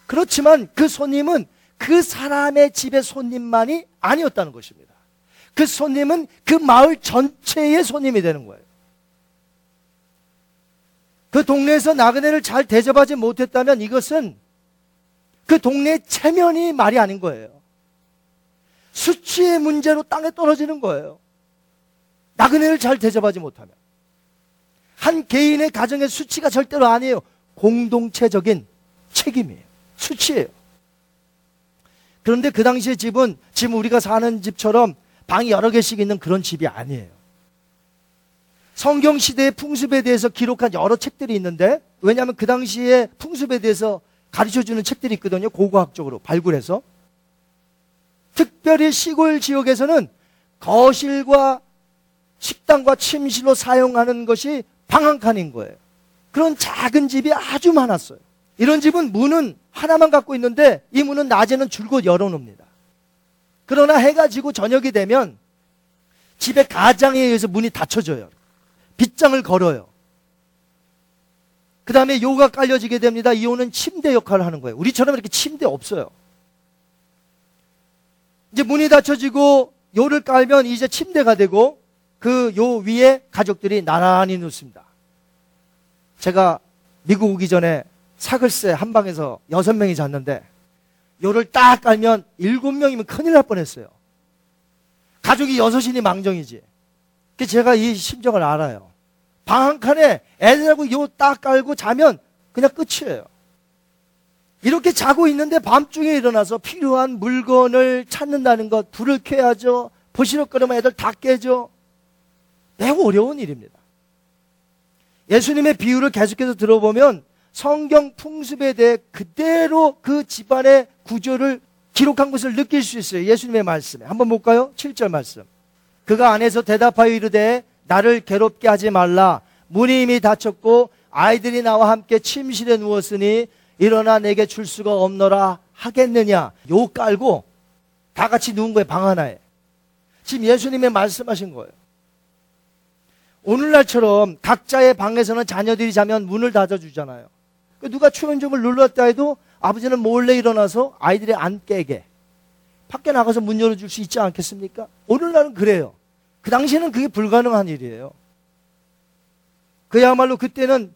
그렇지만 그 손님은 그 사람의 집의 손님만이 아니었다는 것입니다. 그 손님은 그 마을 전체의 손님이 되는 거예요. 그 동네에서 나그네를 잘 대접하지 못했다면 이것은 그 동네 체면이 말이 아닌 거예요. 수치의 문제로 땅에 떨어지는 거예요. 나그네를 잘 대접하지 못하면. 한 개인의 가정의 수치가 절대로 아니에요. 공동체적인 책임이에요. 수치예요. 그런데 그 당시의 집은 지금 우리가 사는 집처럼 방이 여러 개씩 있는 그런 집이 아니에요. 성경 시대의 풍습에 대해서 기록한 여러 책들이 있는데 왜냐하면 그 당시에 풍습에 대해서 가르쳐 주는 책들이 있거든요. 고고학적으로 발굴해서. 특별히 시골 지역에서는 거실과 식당과 침실로 사용하는 것이 방 한 칸인 거예요. 그런 작은 집이 아주 많았어요. 이런 집은 문은 하나만 갖고 있는데 이 문은 낮에는 줄곧 열어놓습니다. 그러나 해가 지고 저녁이 되면 집의 가장에 의해서 문이 닫혀져요. 빗장을 걸어요. 그 다음에 요가 깔려지게 됩니다. 이 요는 침대 역할을 하는 거예요. 우리처럼 이렇게 침대 없어요. 이제 문이 닫혀지고 요를 깔면 이제 침대가 되고 그 요 위에 가족들이 나란히 눕습니다. 제가 미국 오기 전에 사글세 한 방에서 여섯 명이 잤는데 요를 딱 깔면 일곱 명이면 큰일 날 뻔했어요. 가족이 여섯이니 망정이지. 그 제가 이 심정을 알아요. 방 한 칸에 애들하고 요 딱 깔고 자면 그냥 끝이에요. 이렇게 자고 있는데 밤중에 일어나서 필요한 물건을 찾는다는 것, 불을 켜야죠. 보시럭거리면 애들 다 깨죠. 매우 어려운 일입니다. 예수님의 비유를 계속해서 들어보면 성경 풍습에 대해 그대로 그 집안의 구조를 기록한 것을 느낄 수 있어요. 예수님의 말씀에. 한번 볼까요? 7절 말씀. 그가 안에서 대답하여 이르되 나를 괴롭게 하지 말라. 문이 이미 닫혔고 아이들이 나와 함께 침실에 누웠으니 일어나 내게 줄 수가 없노라 하겠느냐. 요 깔고 다 같이 누운 거예요. 방 하나에. 지금 예수님의 말씀하신 거예요. 오늘날처럼 각자의 방에서는 자녀들이 자면 문을 닫아주잖아요. 그 누가 초인종을 눌렀다 해도 아버지는 몰래 일어나서 아이들이 안 깨게 밖에 나가서 문 열어줄 수 있지 않겠습니까? 오늘날은 그래요. 그 당시에는 그게 불가능한 일이에요. 그야말로 그때는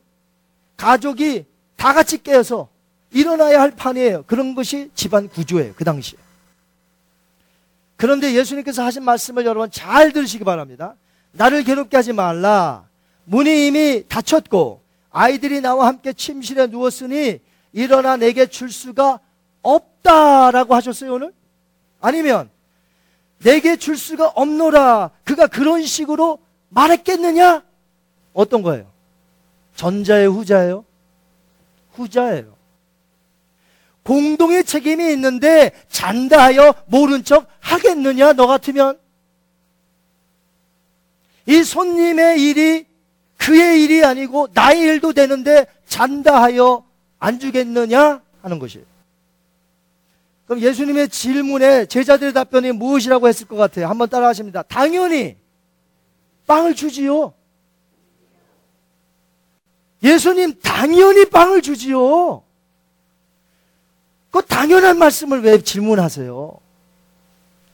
가족이 다 같이 깨어서 일어나야 할 판이에요. 그런 것이 집안 구조예요. 그 당시에. 그런데 예수님께서 하신 말씀을 여러분 잘 들으시기 바랍니다. 나를 괴롭게 하지 말라. 문이 이미 닫혔고 아이들이 나와 함께 침실에 누웠으니 일어나 내게 줄 수가 없다라고 하셨어요, 오늘? 아니면 내게 줄 수가 없노라. 그가 그런 식으로 말했겠느냐? 어떤 거예요? 전자의 후자예요? 후자예요. 공동의 책임이 있는데 잔다 하여 모른 척 하겠느냐, 너 같으면? 이 손님의 일이 그의 일이 아니고 나의 일도 되는데 잔다 하여 안 주겠느냐 하는 것이에요. 그럼 예수님의 질문에 제자들의 답변이 무엇이라고 했을 것 같아요? 한번 따라 하십니다. 당연히 빵을 주지요. 예수님 당연히 빵을 주지요. 그 당연한 말씀을 왜 질문하세요?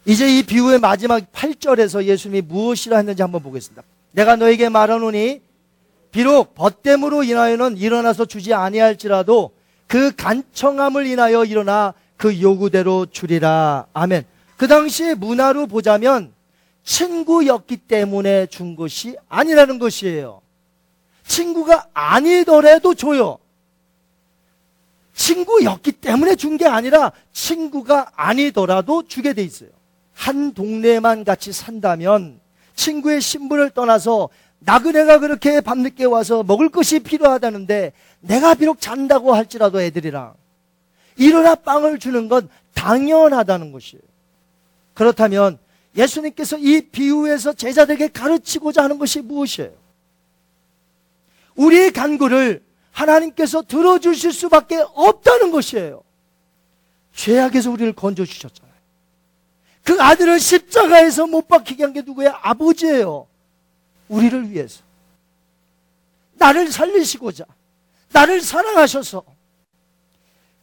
이제 이 비유의 마지막 8절에서 예수님이 무엇이라 했는지 한번 보겠습니다. 내가 너에게 말하노니 비록 벗됨으로 인하여는 일어나서 주지 아니할지라도 그 간청함을 인하여 일어나 그 요구대로 주리라. 아멘. 그 당시에 문화로 보자면 친구였기 때문에 준 것이 아니라는 것이에요. 친구가 아니더라도 줘요. 친구였기 때문에 준 게 아니라 친구가 아니더라도 주게 돼 있어요. 한 동네만 같이 산다면 친구의 신분을 떠나서 나그네가 그렇게 밤늦게 와서 먹을 것이 필요하다는데 내가 비록 잔다고 할지라도 애들이랑 일어나 빵을 주는 건 당연하다는 것이에요. 그렇다면 예수님께서 이 비유에서 제자들에게 가르치고자 하는 것이 무엇이에요? 우리의 간구를 하나님께서 들어주실 수밖에 없다는 것이에요. 죄악에서 우리를 건져주셨잖아요. 그 아들을 십자가에서 못 박히게 한 게 누구예요? 아버지예요. 우리를 위해서. 나를 살리시고자. 나를 사랑하셔서.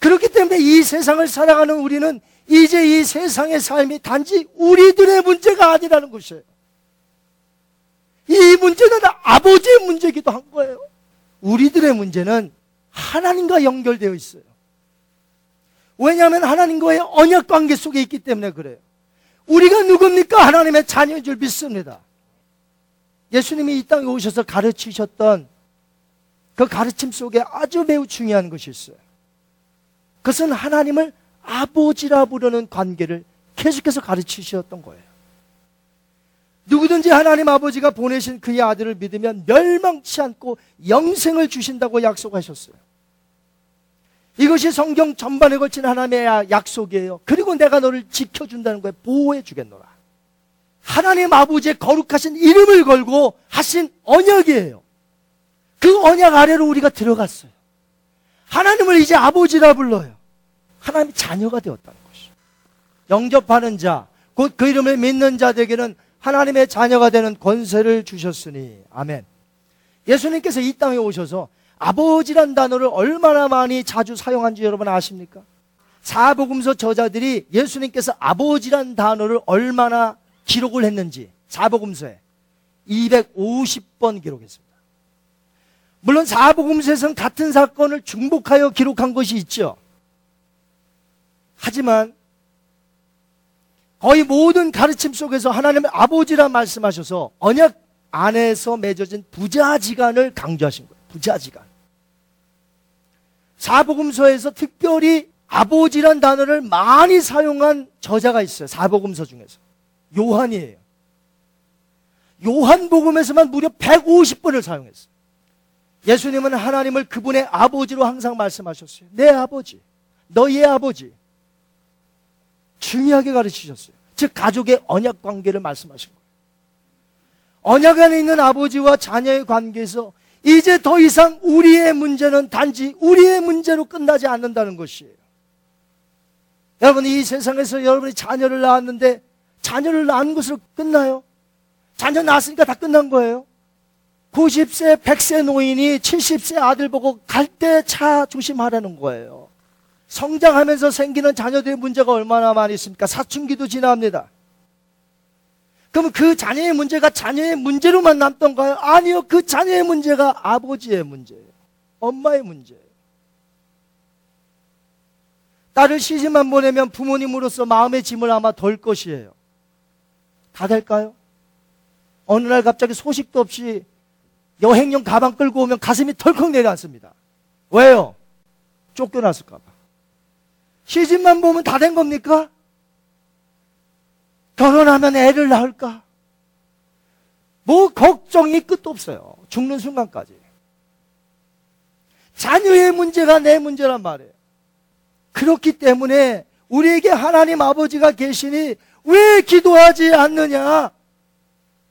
그렇기 때문에 이 세상을 살아가는 우리는 이제 이 세상의 삶이 단지 우리들의 문제가 아니라는 것이에요. 이 문제는 아버지의 문제이기도 한 거예요. 우리들의 문제는 하나님과 연결되어 있어요. 왜냐하면 하나님과의 언약 관계 속에 있기 때문에 그래요. 우리가 누굽니까? 하나님의 자녀인 줄 믿습니다. 예수님이 이 땅에 오셔서 가르치셨던 그 가르침 속에 아주 매우 중요한 것이 있어요. 그것은 하나님을 아버지라 부르는 관계를 계속해서 가르치셨던 거예요. 누구든지 하나님 아버지가 보내신 그의 아들을 믿으면 멸망치 않고 영생을 주신다고 약속하셨어요. 이것이 성경 전반에 걸친 하나님의 약속이에요. 그리고 내가 너를 지켜준다는 거에 보호해 주겠노라. 하나님 아버지의 거룩하신 이름을 걸고 하신 언약이에요. 그 언약 아래로 우리가 들어갔어요. 하나님을 이제 아버지라 불러요. 하나님의 자녀가 되었다는 것이죠. 영접하는 자, 곧 그 이름을 믿는 자들에게는 하나님의 자녀가 되는 권세를 주셨으니 아멘. 예수님께서 이 땅에 오셔서 아버지란 단어를 얼마나 많이 자주 사용한지 여러분 아십니까? 사복음서 저자들이 예수님께서 아버지란 단어를 얼마나 기록을 했는지 사복음서에 250번 기록했습니다. 물론 사복음서에서는 같은 사건을 중복하여 기록한 것이 있죠. 하지만 거의 모든 가르침 속에서 하나님의 아버지라 말씀하셔서 언약 안에서 맺어진 부자지간을 강조하신 거예요. 부자지간. 사복음서에서 특별히 아버지란 단어를 많이 사용한 저자가 있어요. 사복음서 중에서. 요한이에요. 요한복음에서만 무려 150번을 사용했어요. 예수님은 하나님을 그분의 아버지로 항상 말씀하셨어요. 내 아버지, 너희의 아버지. 중요하게 가르치셨어요. 즉 가족의 언약 관계를 말씀하신 거예요. 언약 안에 있는 아버지와 자녀의 관계에서 이제 더 이상 우리의 문제는 단지 우리의 문제로 끝나지 않는다는 것이에요. 여러분 이 세상에서 여러분이 자녀를 낳았는데 자녀를 낳은 것으로 끝나요? 자녀 낳았으니까 다 끝난 거예요. 90세, 100세 노인이 70세 아들 보고 갈 때 차 조심하라는 거예요. 성장하면서 생기는 자녀들의 문제가 얼마나 많이 있습니까? 사춘기도 지납니다. 그러면 그 자녀의 문제가 자녀의 문제로만 남던가요? 아니요. 그 자녀의 문제가 아버지의 문제예요. 엄마의 문제예요. 딸을 시집만 보내면 부모님으로서 마음의 짐을 아마 덜 것이에요. 다 될까요? 어느 날 갑자기 소식도 없이 여행용 가방 끌고 오면 가슴이 덜컥 내려앉습니다. 왜요? 쫓겨났을까봐. 시집만 보면 다 된 겁니까? 결혼하면 애를 낳을까? 뭐 걱정이 끝도 없어요. 죽는 순간까지. 자녀의 문제가 내 문제란 말이에요. 그렇기 때문에 우리에게 하나님 아버지가 계시니 왜 기도하지 않느냐?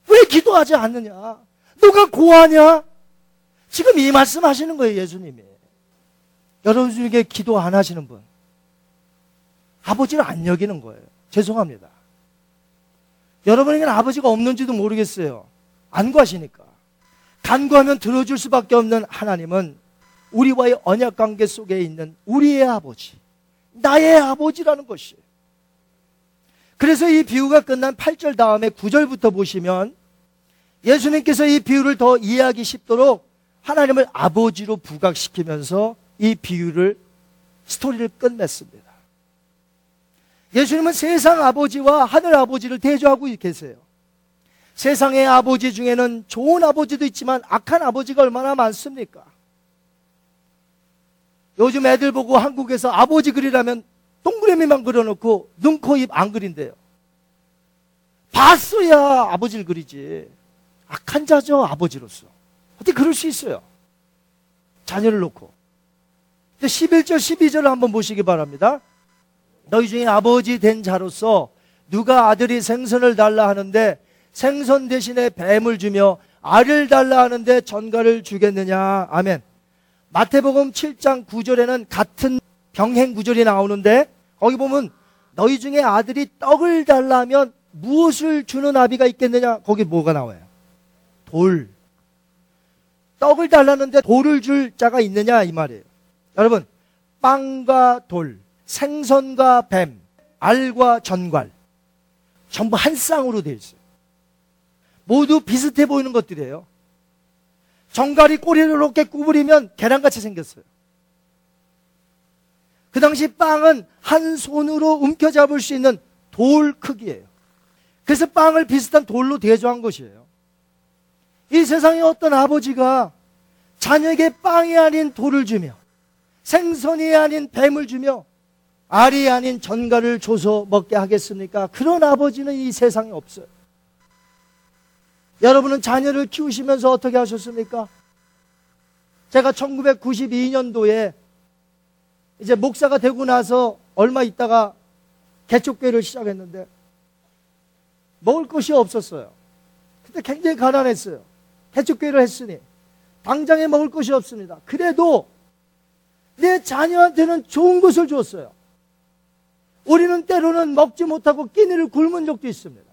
왜 기도하지 않느냐? 누가 고하냐? 지금 이 말씀 하시는 거예요, 예수님이. 여러분 중에 기도 안 하시는 분. 아버지를 안 여기는 거예요. 죄송합니다. 여러분에게는 아버지가 없는지도 모르겠어요. 안 구하시니까. 간구하면 들어줄 수밖에 없는 하나님은 우리와의 언약 관계 속에 있는 우리의 아버지, 나의 아버지라는 것이. 그래서 이 비유가 끝난 8절 다음에 9절부터 보시면 예수님께서 이 비유를 더 이해하기 쉽도록 하나님을 아버지로 부각시키면서 이 비유를 스토리를 끝냈습니다. 예수님은 세상 아버지와 하늘 아버지를 대조하고 계세요. 세상의 아버지 중에는 좋은 아버지도 있지만 악한 아버지가 얼마나 많습니까? 요즘 애들 보고 한국에서 아버지 그리라면 동그라미만 그려놓고 눈, 코, 입 안 그린대요. 봤어야 아버지를 그리지. 악한 자죠, 아버지로서. 어떻게 그럴 수 있어요? 자녀를 놓고. 11절, 12절을 한번 보시기 바랍니다. 너희 중에 아버지 된 자로서 누가 아들이 생선을 달라 하는데 생선 대신에 뱀을 주며 알을 달라 하는데 전가를 주겠느냐. 아멘. 마태복음 7장 9절에는 같은 병행 구절이 나오는데 거기 보면 너희 중에 아들이 떡을 달라 하면 무엇을 주는 아비가 있겠느냐? 거기 뭐가 나와요? 돌. 떡을 달라는데 돌을 줄 자가 있느냐? 이 말이에요. 여러분, 빵과 돌, 생선과 뱀, 알과 전갈. 전부 한 쌍으로 되어 있어요. 모두 비슷해 보이는 것들이에요. 정갈이 꼬리를 이렇게 구부리면 계란같이 생겼어요. 그 당시 빵은 한 손으로 움켜잡을 수 있는 돌 크기예요. 그래서 빵을 비슷한 돌로 대조한 것이에요. 이 세상에 어떤 아버지가 자녀에게 빵이 아닌 돌을 주며 생선이 아닌 뱀을 주며 알이 아닌 전갈을 줘서 먹게 하겠습니까? 그런 아버지는 이 세상에 없어요. 여러분은 자녀를 키우시면서 어떻게 하셨습니까? 제가 1992년도에 이제 목사가 되고 나서 얼마 있다가 개척교회를 시작했는데 먹을 것이 없었어요. 그때 굉장히 가난했어요. 개척교회를 했으니 당장에 먹을 것이 없습니다. 그래도 내 자녀한테는 좋은 것을 줬어요. 우리는 때로는 먹지 못하고 끼니를 굶은 적도 있습니다.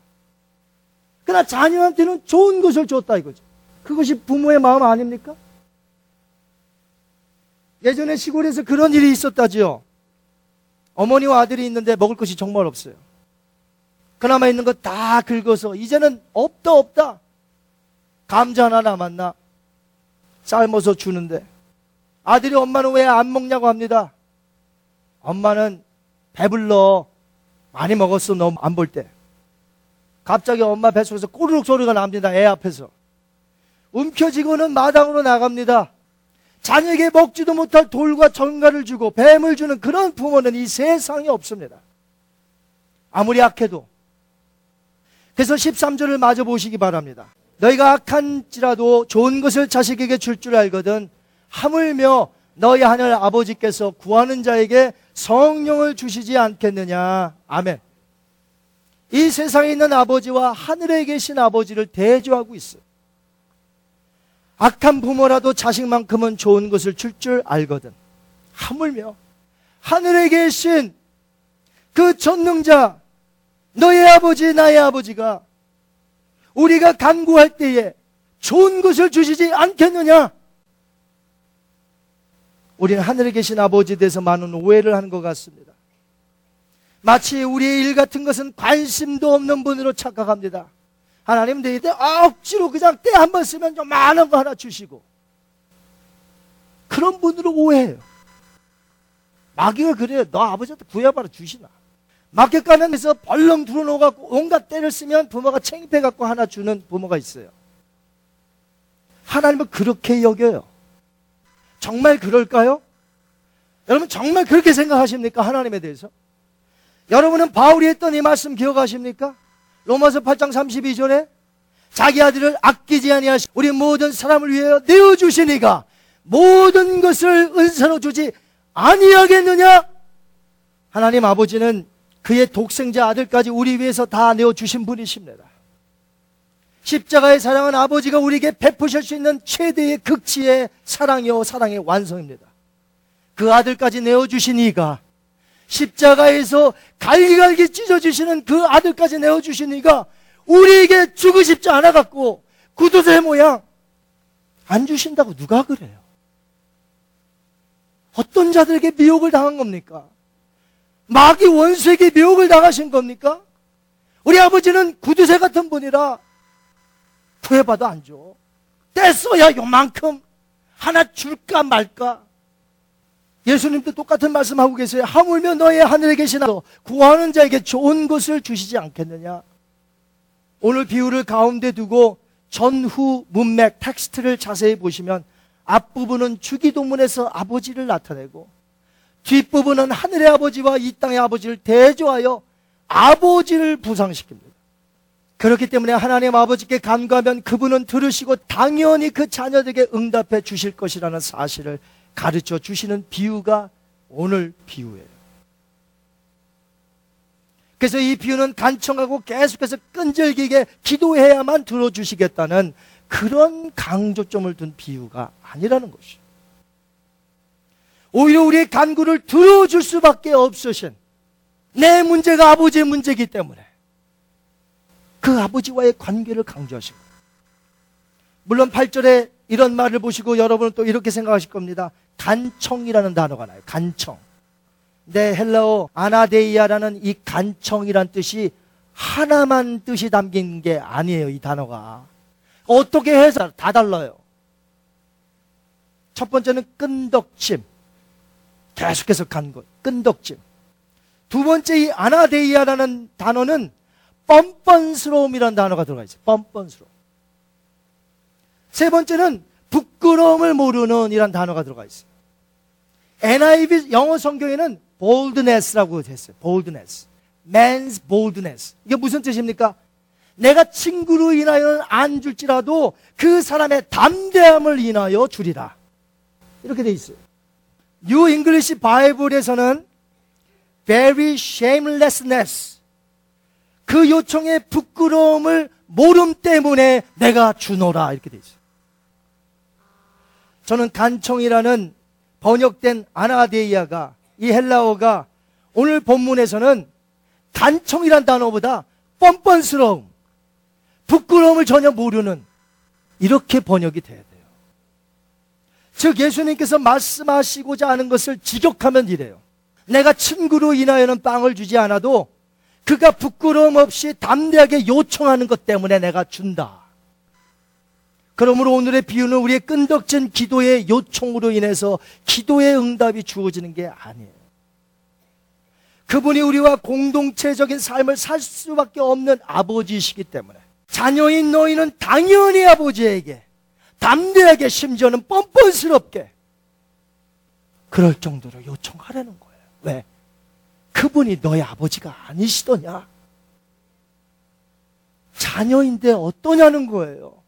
그러나 자녀한테는 좋은 것을 줬다 이거죠. 그것이 부모의 마음 아닙니까? 예전에 시골에서 그런 일이 있었다지요. 어머니와 아들이 있는데 먹을 것이 정말 없어요. 그나마 있는 거 다 긁어서 이제는 없다 없다. 감자 하나 남았나? 삶아서 주는데 아들이 엄마는 왜 안 먹냐고 합니다. 엄마는 배불러 많이 먹었어 너 안 볼 때. 갑자기 엄마 뱃속에서 꼬르륵 소리가 납니다. 애 앞에서. 움켜쥐고는 마당으로 나갑니다. 자녀에게 먹지도 못할 돌과 전갈을 주고 뱀을 주는 그런 부모는 이 세상에 없습니다. 아무리 악해도. 그래서 13절을 마저 보시기 바랍니다. 너희가 악한지라도 좋은 것을 자식에게 줄줄 알거든 하물며 너희 하늘 아버지께서 구하는 자에게 성령을 주시지 않겠느냐. 아멘. 이 세상에 있는 아버지와 하늘에 계신 아버지를 대조하고 있어요. 악한 부모라도 자식만큼은 좋은 것을 줄줄 알거든. 하물며 하늘에 계신 그 전능자 너의 아버지 나의 아버지가 우리가 간구할 때에 좋은 것을 주시지 않겠느냐? 우리는 하늘에 계신 아버지에 대해서 많은 오해를 하는 것 같습니다. 마치 우리의 일 같은 것은 관심도 없는 분으로 착각합니다. 하나님 너희들 억지로 그냥 때 한 번 쓰면 좀 많은 거 하나 주시고 그런 분으로 오해해요. 마귀가 그래요. 너 아버지한테 구해봐라 주시나. 마켓 가면에서 벌렁 들어놓아갖고 온갖 때를 쓰면 부모가 챙입해갖고 하나 주는 부모가 있어요. 하나님은 그렇게 여겨요. 정말 그럴까요? 여러분 정말 그렇게 생각하십니까? 하나님에 대해서? 여러분은 바울이 했던 이 말씀 기억하십니까? 로마서 8장 32절에 자기 아들을 아끼지 아니하시 우리 모든 사람을 위하여 내어 주시니가 모든 것을 은사로 주지 아니하겠느냐? 하나님 아버지는 그의 독생자 아들까지 우리 위해서 다 내어 주신 분이십니다. 십자가의 사랑은 아버지가 우리에게 베푸실 수 있는 최대의 극치의 사랑이요 사랑의 완성입니다. 그 아들까지 내어 주신 이가 십자가에서 갈기갈기 찢어주시는 그 아들까지 내어주시니까 우리에게 주고 싶지 않아갖고 구두쇠 모양 안 주신다고 누가 그래요? 어떤 자들에게 미혹을 당한 겁니까? 마귀 원수에게 미혹을 당하신 겁니까? 우리 아버지는 구두쇠 같은 분이라 구해봐도 안 줘. 떼써야 요만큼 하나 줄까 말까? 예수님도 똑같은 말씀하고 계세요. 하물며 너의 하늘에 계신 아 구하는 자에게 좋은 것을 주시지 않겠느냐? 오늘 비유를 가운데 두고 전후 문맥 텍스트를 자세히 보시면 앞부분은 주기도문에서 아버지를 나타내고 뒷부분은 하늘의 아버지와 이 땅의 아버지를 대조하여 아버지를 부상시킵니다. 그렇기 때문에 하나님 아버지께 간구하면 그분은 들으시고 당연히 그 자녀들에게 응답해 주실 것이라는 사실을 가르쳐 주시는 비유가 오늘 비유예요. 그래서 이 비유는 간청하고 계속해서 끈질기게 기도해야만 들어주시겠다는 그런 강조점을 둔 비유가 아니라는 것이죠. 오히려 우리의 간구를 들어줄 수밖에 없으신 내 문제가 아버지의 문제이기 때문에 그 아버지와의 관계를 강조하시고 물론 8절에 이런 말을 보시고 여러분은 또 이렇게 생각하실 겁니다. 간청이라는 단어가 나요. 간청. 네, 헬라어 아나데이아라는 이 간청이란 뜻이 하나만 뜻이 담긴 게 아니에요, 이 단어가. 어떻게 해서 다 달라요. 첫 번째는 끈덕짐. 계속해서 간 것. 끈덕짐. 두 번째 이 아나데이아라는 단어는 뻔뻔스러움이라는 단어가 들어가 있어요. 뻔뻔스러움. 세 번째는 부끄러움을 모르는 이란 단어가 들어가 있어요. NIV 영어 성경에는 boldness라고 됐어요. boldness. man's boldness. 이게 무슨 뜻입니까? 내가 친구로 인하여는 안 줄지라도 그 사람의 담대함을 인하여 주리라. 이렇게 돼 있어요. New English Bible에서는 very shamelessness. 그 요청의 부끄러움을 모름 때문에 내가 주노라. 이렇게 돼 있어요. 저는 간청이라는 번역된 ἀναίδεια가 이 헬라어가 오늘 본문에서는 간청이란 단어보다 뻔뻔스러움, 부끄러움을 전혀 모르는 이렇게 번역이 돼요. 즉 예수님께서 말씀하시고자 하는 것을 직역하면 이래요. 내가 친구로 인하여는 빵을 주지 않아도 그가 부끄러움 없이 담대하게 요청하는 것 때문에 내가 준다. 그러므로 오늘의 비유는 우리의 끈덕진 기도의 요청으로 인해서 기도의 응답이 주어지는 게 아니에요. 그분이 우리와 공동체적인 삶을 살 수밖에 없는 아버지이시기 때문에 자녀인 너희는 당연히 아버지에게 담대하게 심지어는 뻔뻔스럽게 그럴 정도로 요청하라는 거예요. 왜? 그분이 너의 아버지가 아니시더냐? 자녀인데 어떠냐는 거예요.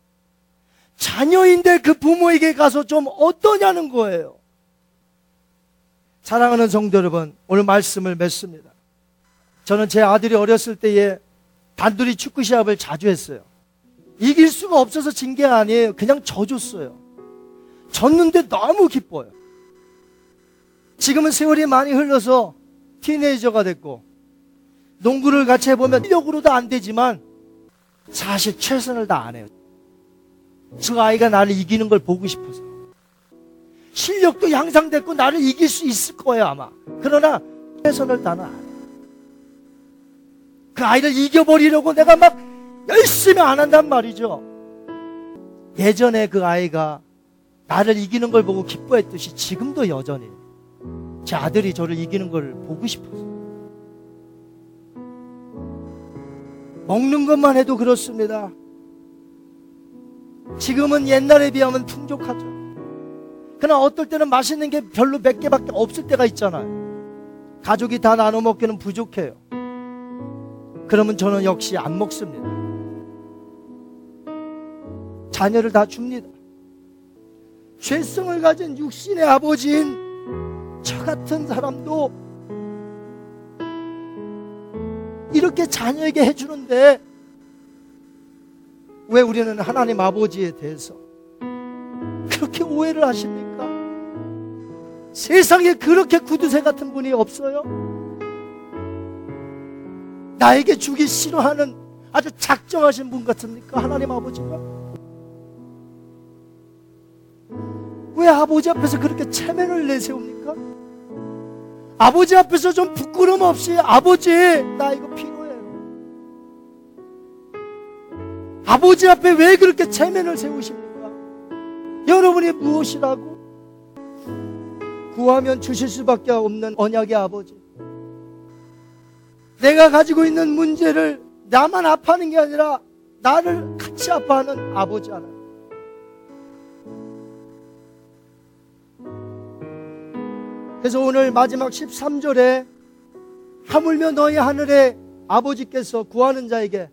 자녀인데 그 부모에게 가서 좀 어떠냐는 거예요. 사랑하는 성도 여러분, 오늘 말씀을 맺습니다. 저는 제 아들이 어렸을 때에 단둘이 축구 시합을 자주 했어요. 이길 수가 없어서 진 게 아니에요. 그냥 져줬어요. 졌는데 너무 기뻐요. 지금은 세월이 많이 흘러서 티네이저가 됐고, 농구를 같이 해보면 실력으로도 안 되지만, 사실 최선을 다 안 해요. 저 아이가 나를 이기는 걸 보고 싶어서. 실력도 향상됐고 나를 이길 수 있을 거예요 아마. 그러나 최선을 다는 안 해. 그 아이를 이겨버리려고 내가 막 열심히 안 한단 말이죠. 예전에 그 아이가 나를 이기는 걸 보고 기뻐했듯이 지금도 여전히 제 아들이 저를 이기는 걸 보고 싶어서. 먹는 것만 해도 그렇습니다. 지금은 옛날에 비하면 풍족하죠. 그러나 어떨 때는 맛있는 게 별로 몇 개밖에 없을 때가 있잖아요. 가족이 다 나눠 먹기는 부족해요. 그러면 저는 역시 안 먹습니다. 자녀를 다 줍니다. 죄성을 가진 육신의 아버지인 저 같은 사람도 이렇게 자녀에게 해주는데 왜 우리는 하나님 아버지에 대해서 그렇게 오해를 하십니까? 세상에 그렇게 구두쇠 같은 분이 없어요? 나에게 주기 싫어하는 아주 작정하신 분 같습니까? 하나님 아버지가? 왜 아버지 앞에서 그렇게 체면을 내세웁니까? 아버지 앞에서 좀 부끄럼 없이 아버지 나 이거 필요해요. 아버지 앞에 왜 그렇게 체면을 세우십니까? 여러분이 무엇이라고? 구하면 주실 수밖에 없는 언약의 아버지. 내가 가지고 있는 문제를 나만 아파하는 게 아니라 나를 같이 아파하는 아버지 하나. 그래서 오늘 마지막 13절에 하물며 너희 하늘의 아버지께서 구하는 자에게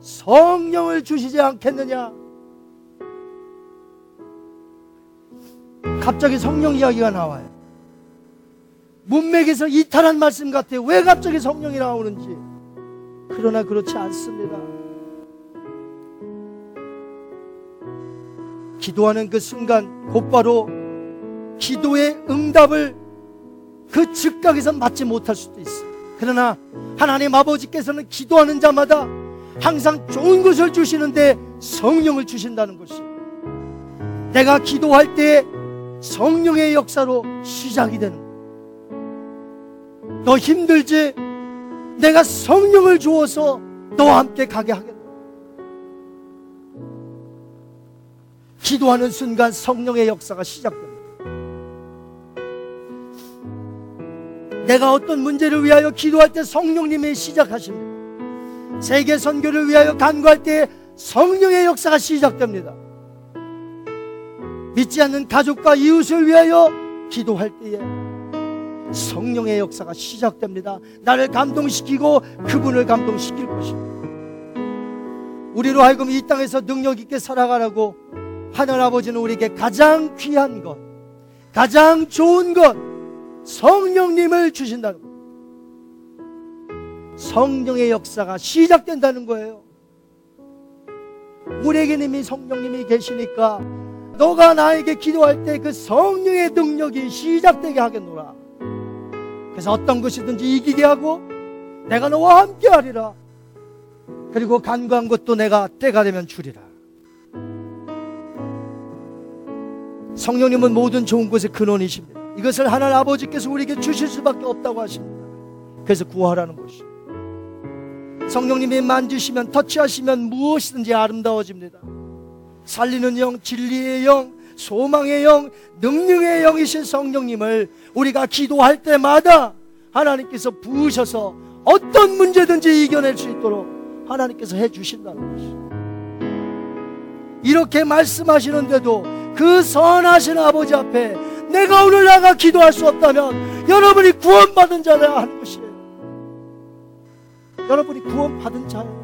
성령을 주시지 않겠느냐? 갑자기 성령 이야기가 나와요. 문맥에서 이탈한 말씀 같아요. 왜 갑자기 성령이 나오는지. 그러나 그렇지 않습니다. 기도하는 그 순간 곧바로 기도의 응답을 그 즉각에서 맞지 못할 수도 있어요. 그러나 하나님 아버지께서는 기도하는 자마다 항상 좋은 것을 주시는데 성령을 주신다는 것이 내가 기도할 때 성령의 역사로 시작이 되는 거예요. 너 힘들지? 내가 성령을 주어서 너와 함께 가게 하겠다. 기도하는 순간 성령의 역사가 시작됩니다. 내가 어떤 문제를 위하여 기도할 때 성령님이 시작하십니다. 세계 선교를 위하여 간구할 때 성령의 역사가 시작됩니다. 믿지 않는 가족과 이웃을 위하여 기도할 때에 성령의 역사가 시작됩니다. 나를 감동시키고 그분을 감동시킬 것입니다. 우리로 하여금 이 땅에서 능력 있게 살아가라고 하늘 아버지는 우리에게 가장 귀한 것, 가장 좋은 것, 성령님을 주신다는 것. 성령의 역사가 시작된다는 거예요. 우리에게는 이미 성령님이 계시니까 너가 나에게 기도할 때 그 성령의 능력이 시작되게 하겠노라. 그래서 어떤 것이든지 이기게 하고 내가 너와 함께 하리라. 그리고 간구한 것도 내가 때가 되면 주리라. 성령님은 모든 좋은 것의 근원이십니다. 이것을 하나님 아버지께서 우리에게 주실 수밖에 없다고 하십니다. 그래서 구하라는 것이. 성령님이 만지시면 터치하시면 무엇이든지 아름다워집니다. 살리는 영, 진리의 영, 소망의 영, 능력의 영이신 성령님을 우리가 기도할 때마다 하나님께서 부으셔서 어떤 문제든지 이겨낼 수 있도록 하나님께서 해 주신다는 것이. 이렇게 말씀하시는데도 그 선하신 아버지 앞에 내가 오늘 나가 기도할 수 없다면 여러분이 구원받은 자라 하는 것이에요. 여러분이 구원받은 자예요.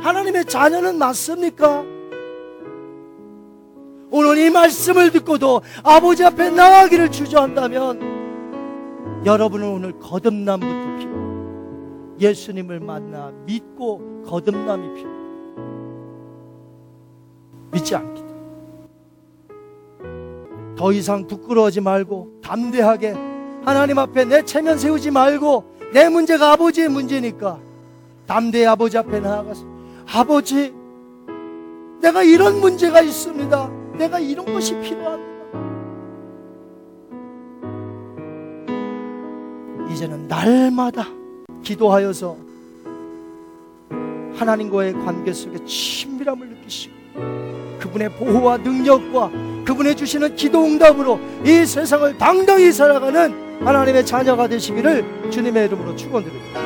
하나님의 자녀는 맞습니까? 오늘 이 말씀을 듣고도 아버지 앞에 나가기를 주저한다면 여러분은 오늘 거듭남부터 필요해요. 예수님을 만나 믿고 거듭남이 필요해요. 믿지 않기 더 이상 부끄러워하지 말고 담대하게 하나님 앞에 내 체면 세우지 말고 내 문제가 아버지의 문제니까 담대히 아버지 앞에 나아가서 아버지 내가 이런 문제가 있습니다. 내가 이런 것이 필요합니다. 이제는 날마다 기도하여서 하나님과의 관계 속에 친밀함을 느끼시고 그분의 보호와 능력과 그분의 주시는 기도 응답으로 이 세상을 당당히 살아가는 하나님의 자녀가 되시기를 주님의 이름으로 축원드립니다.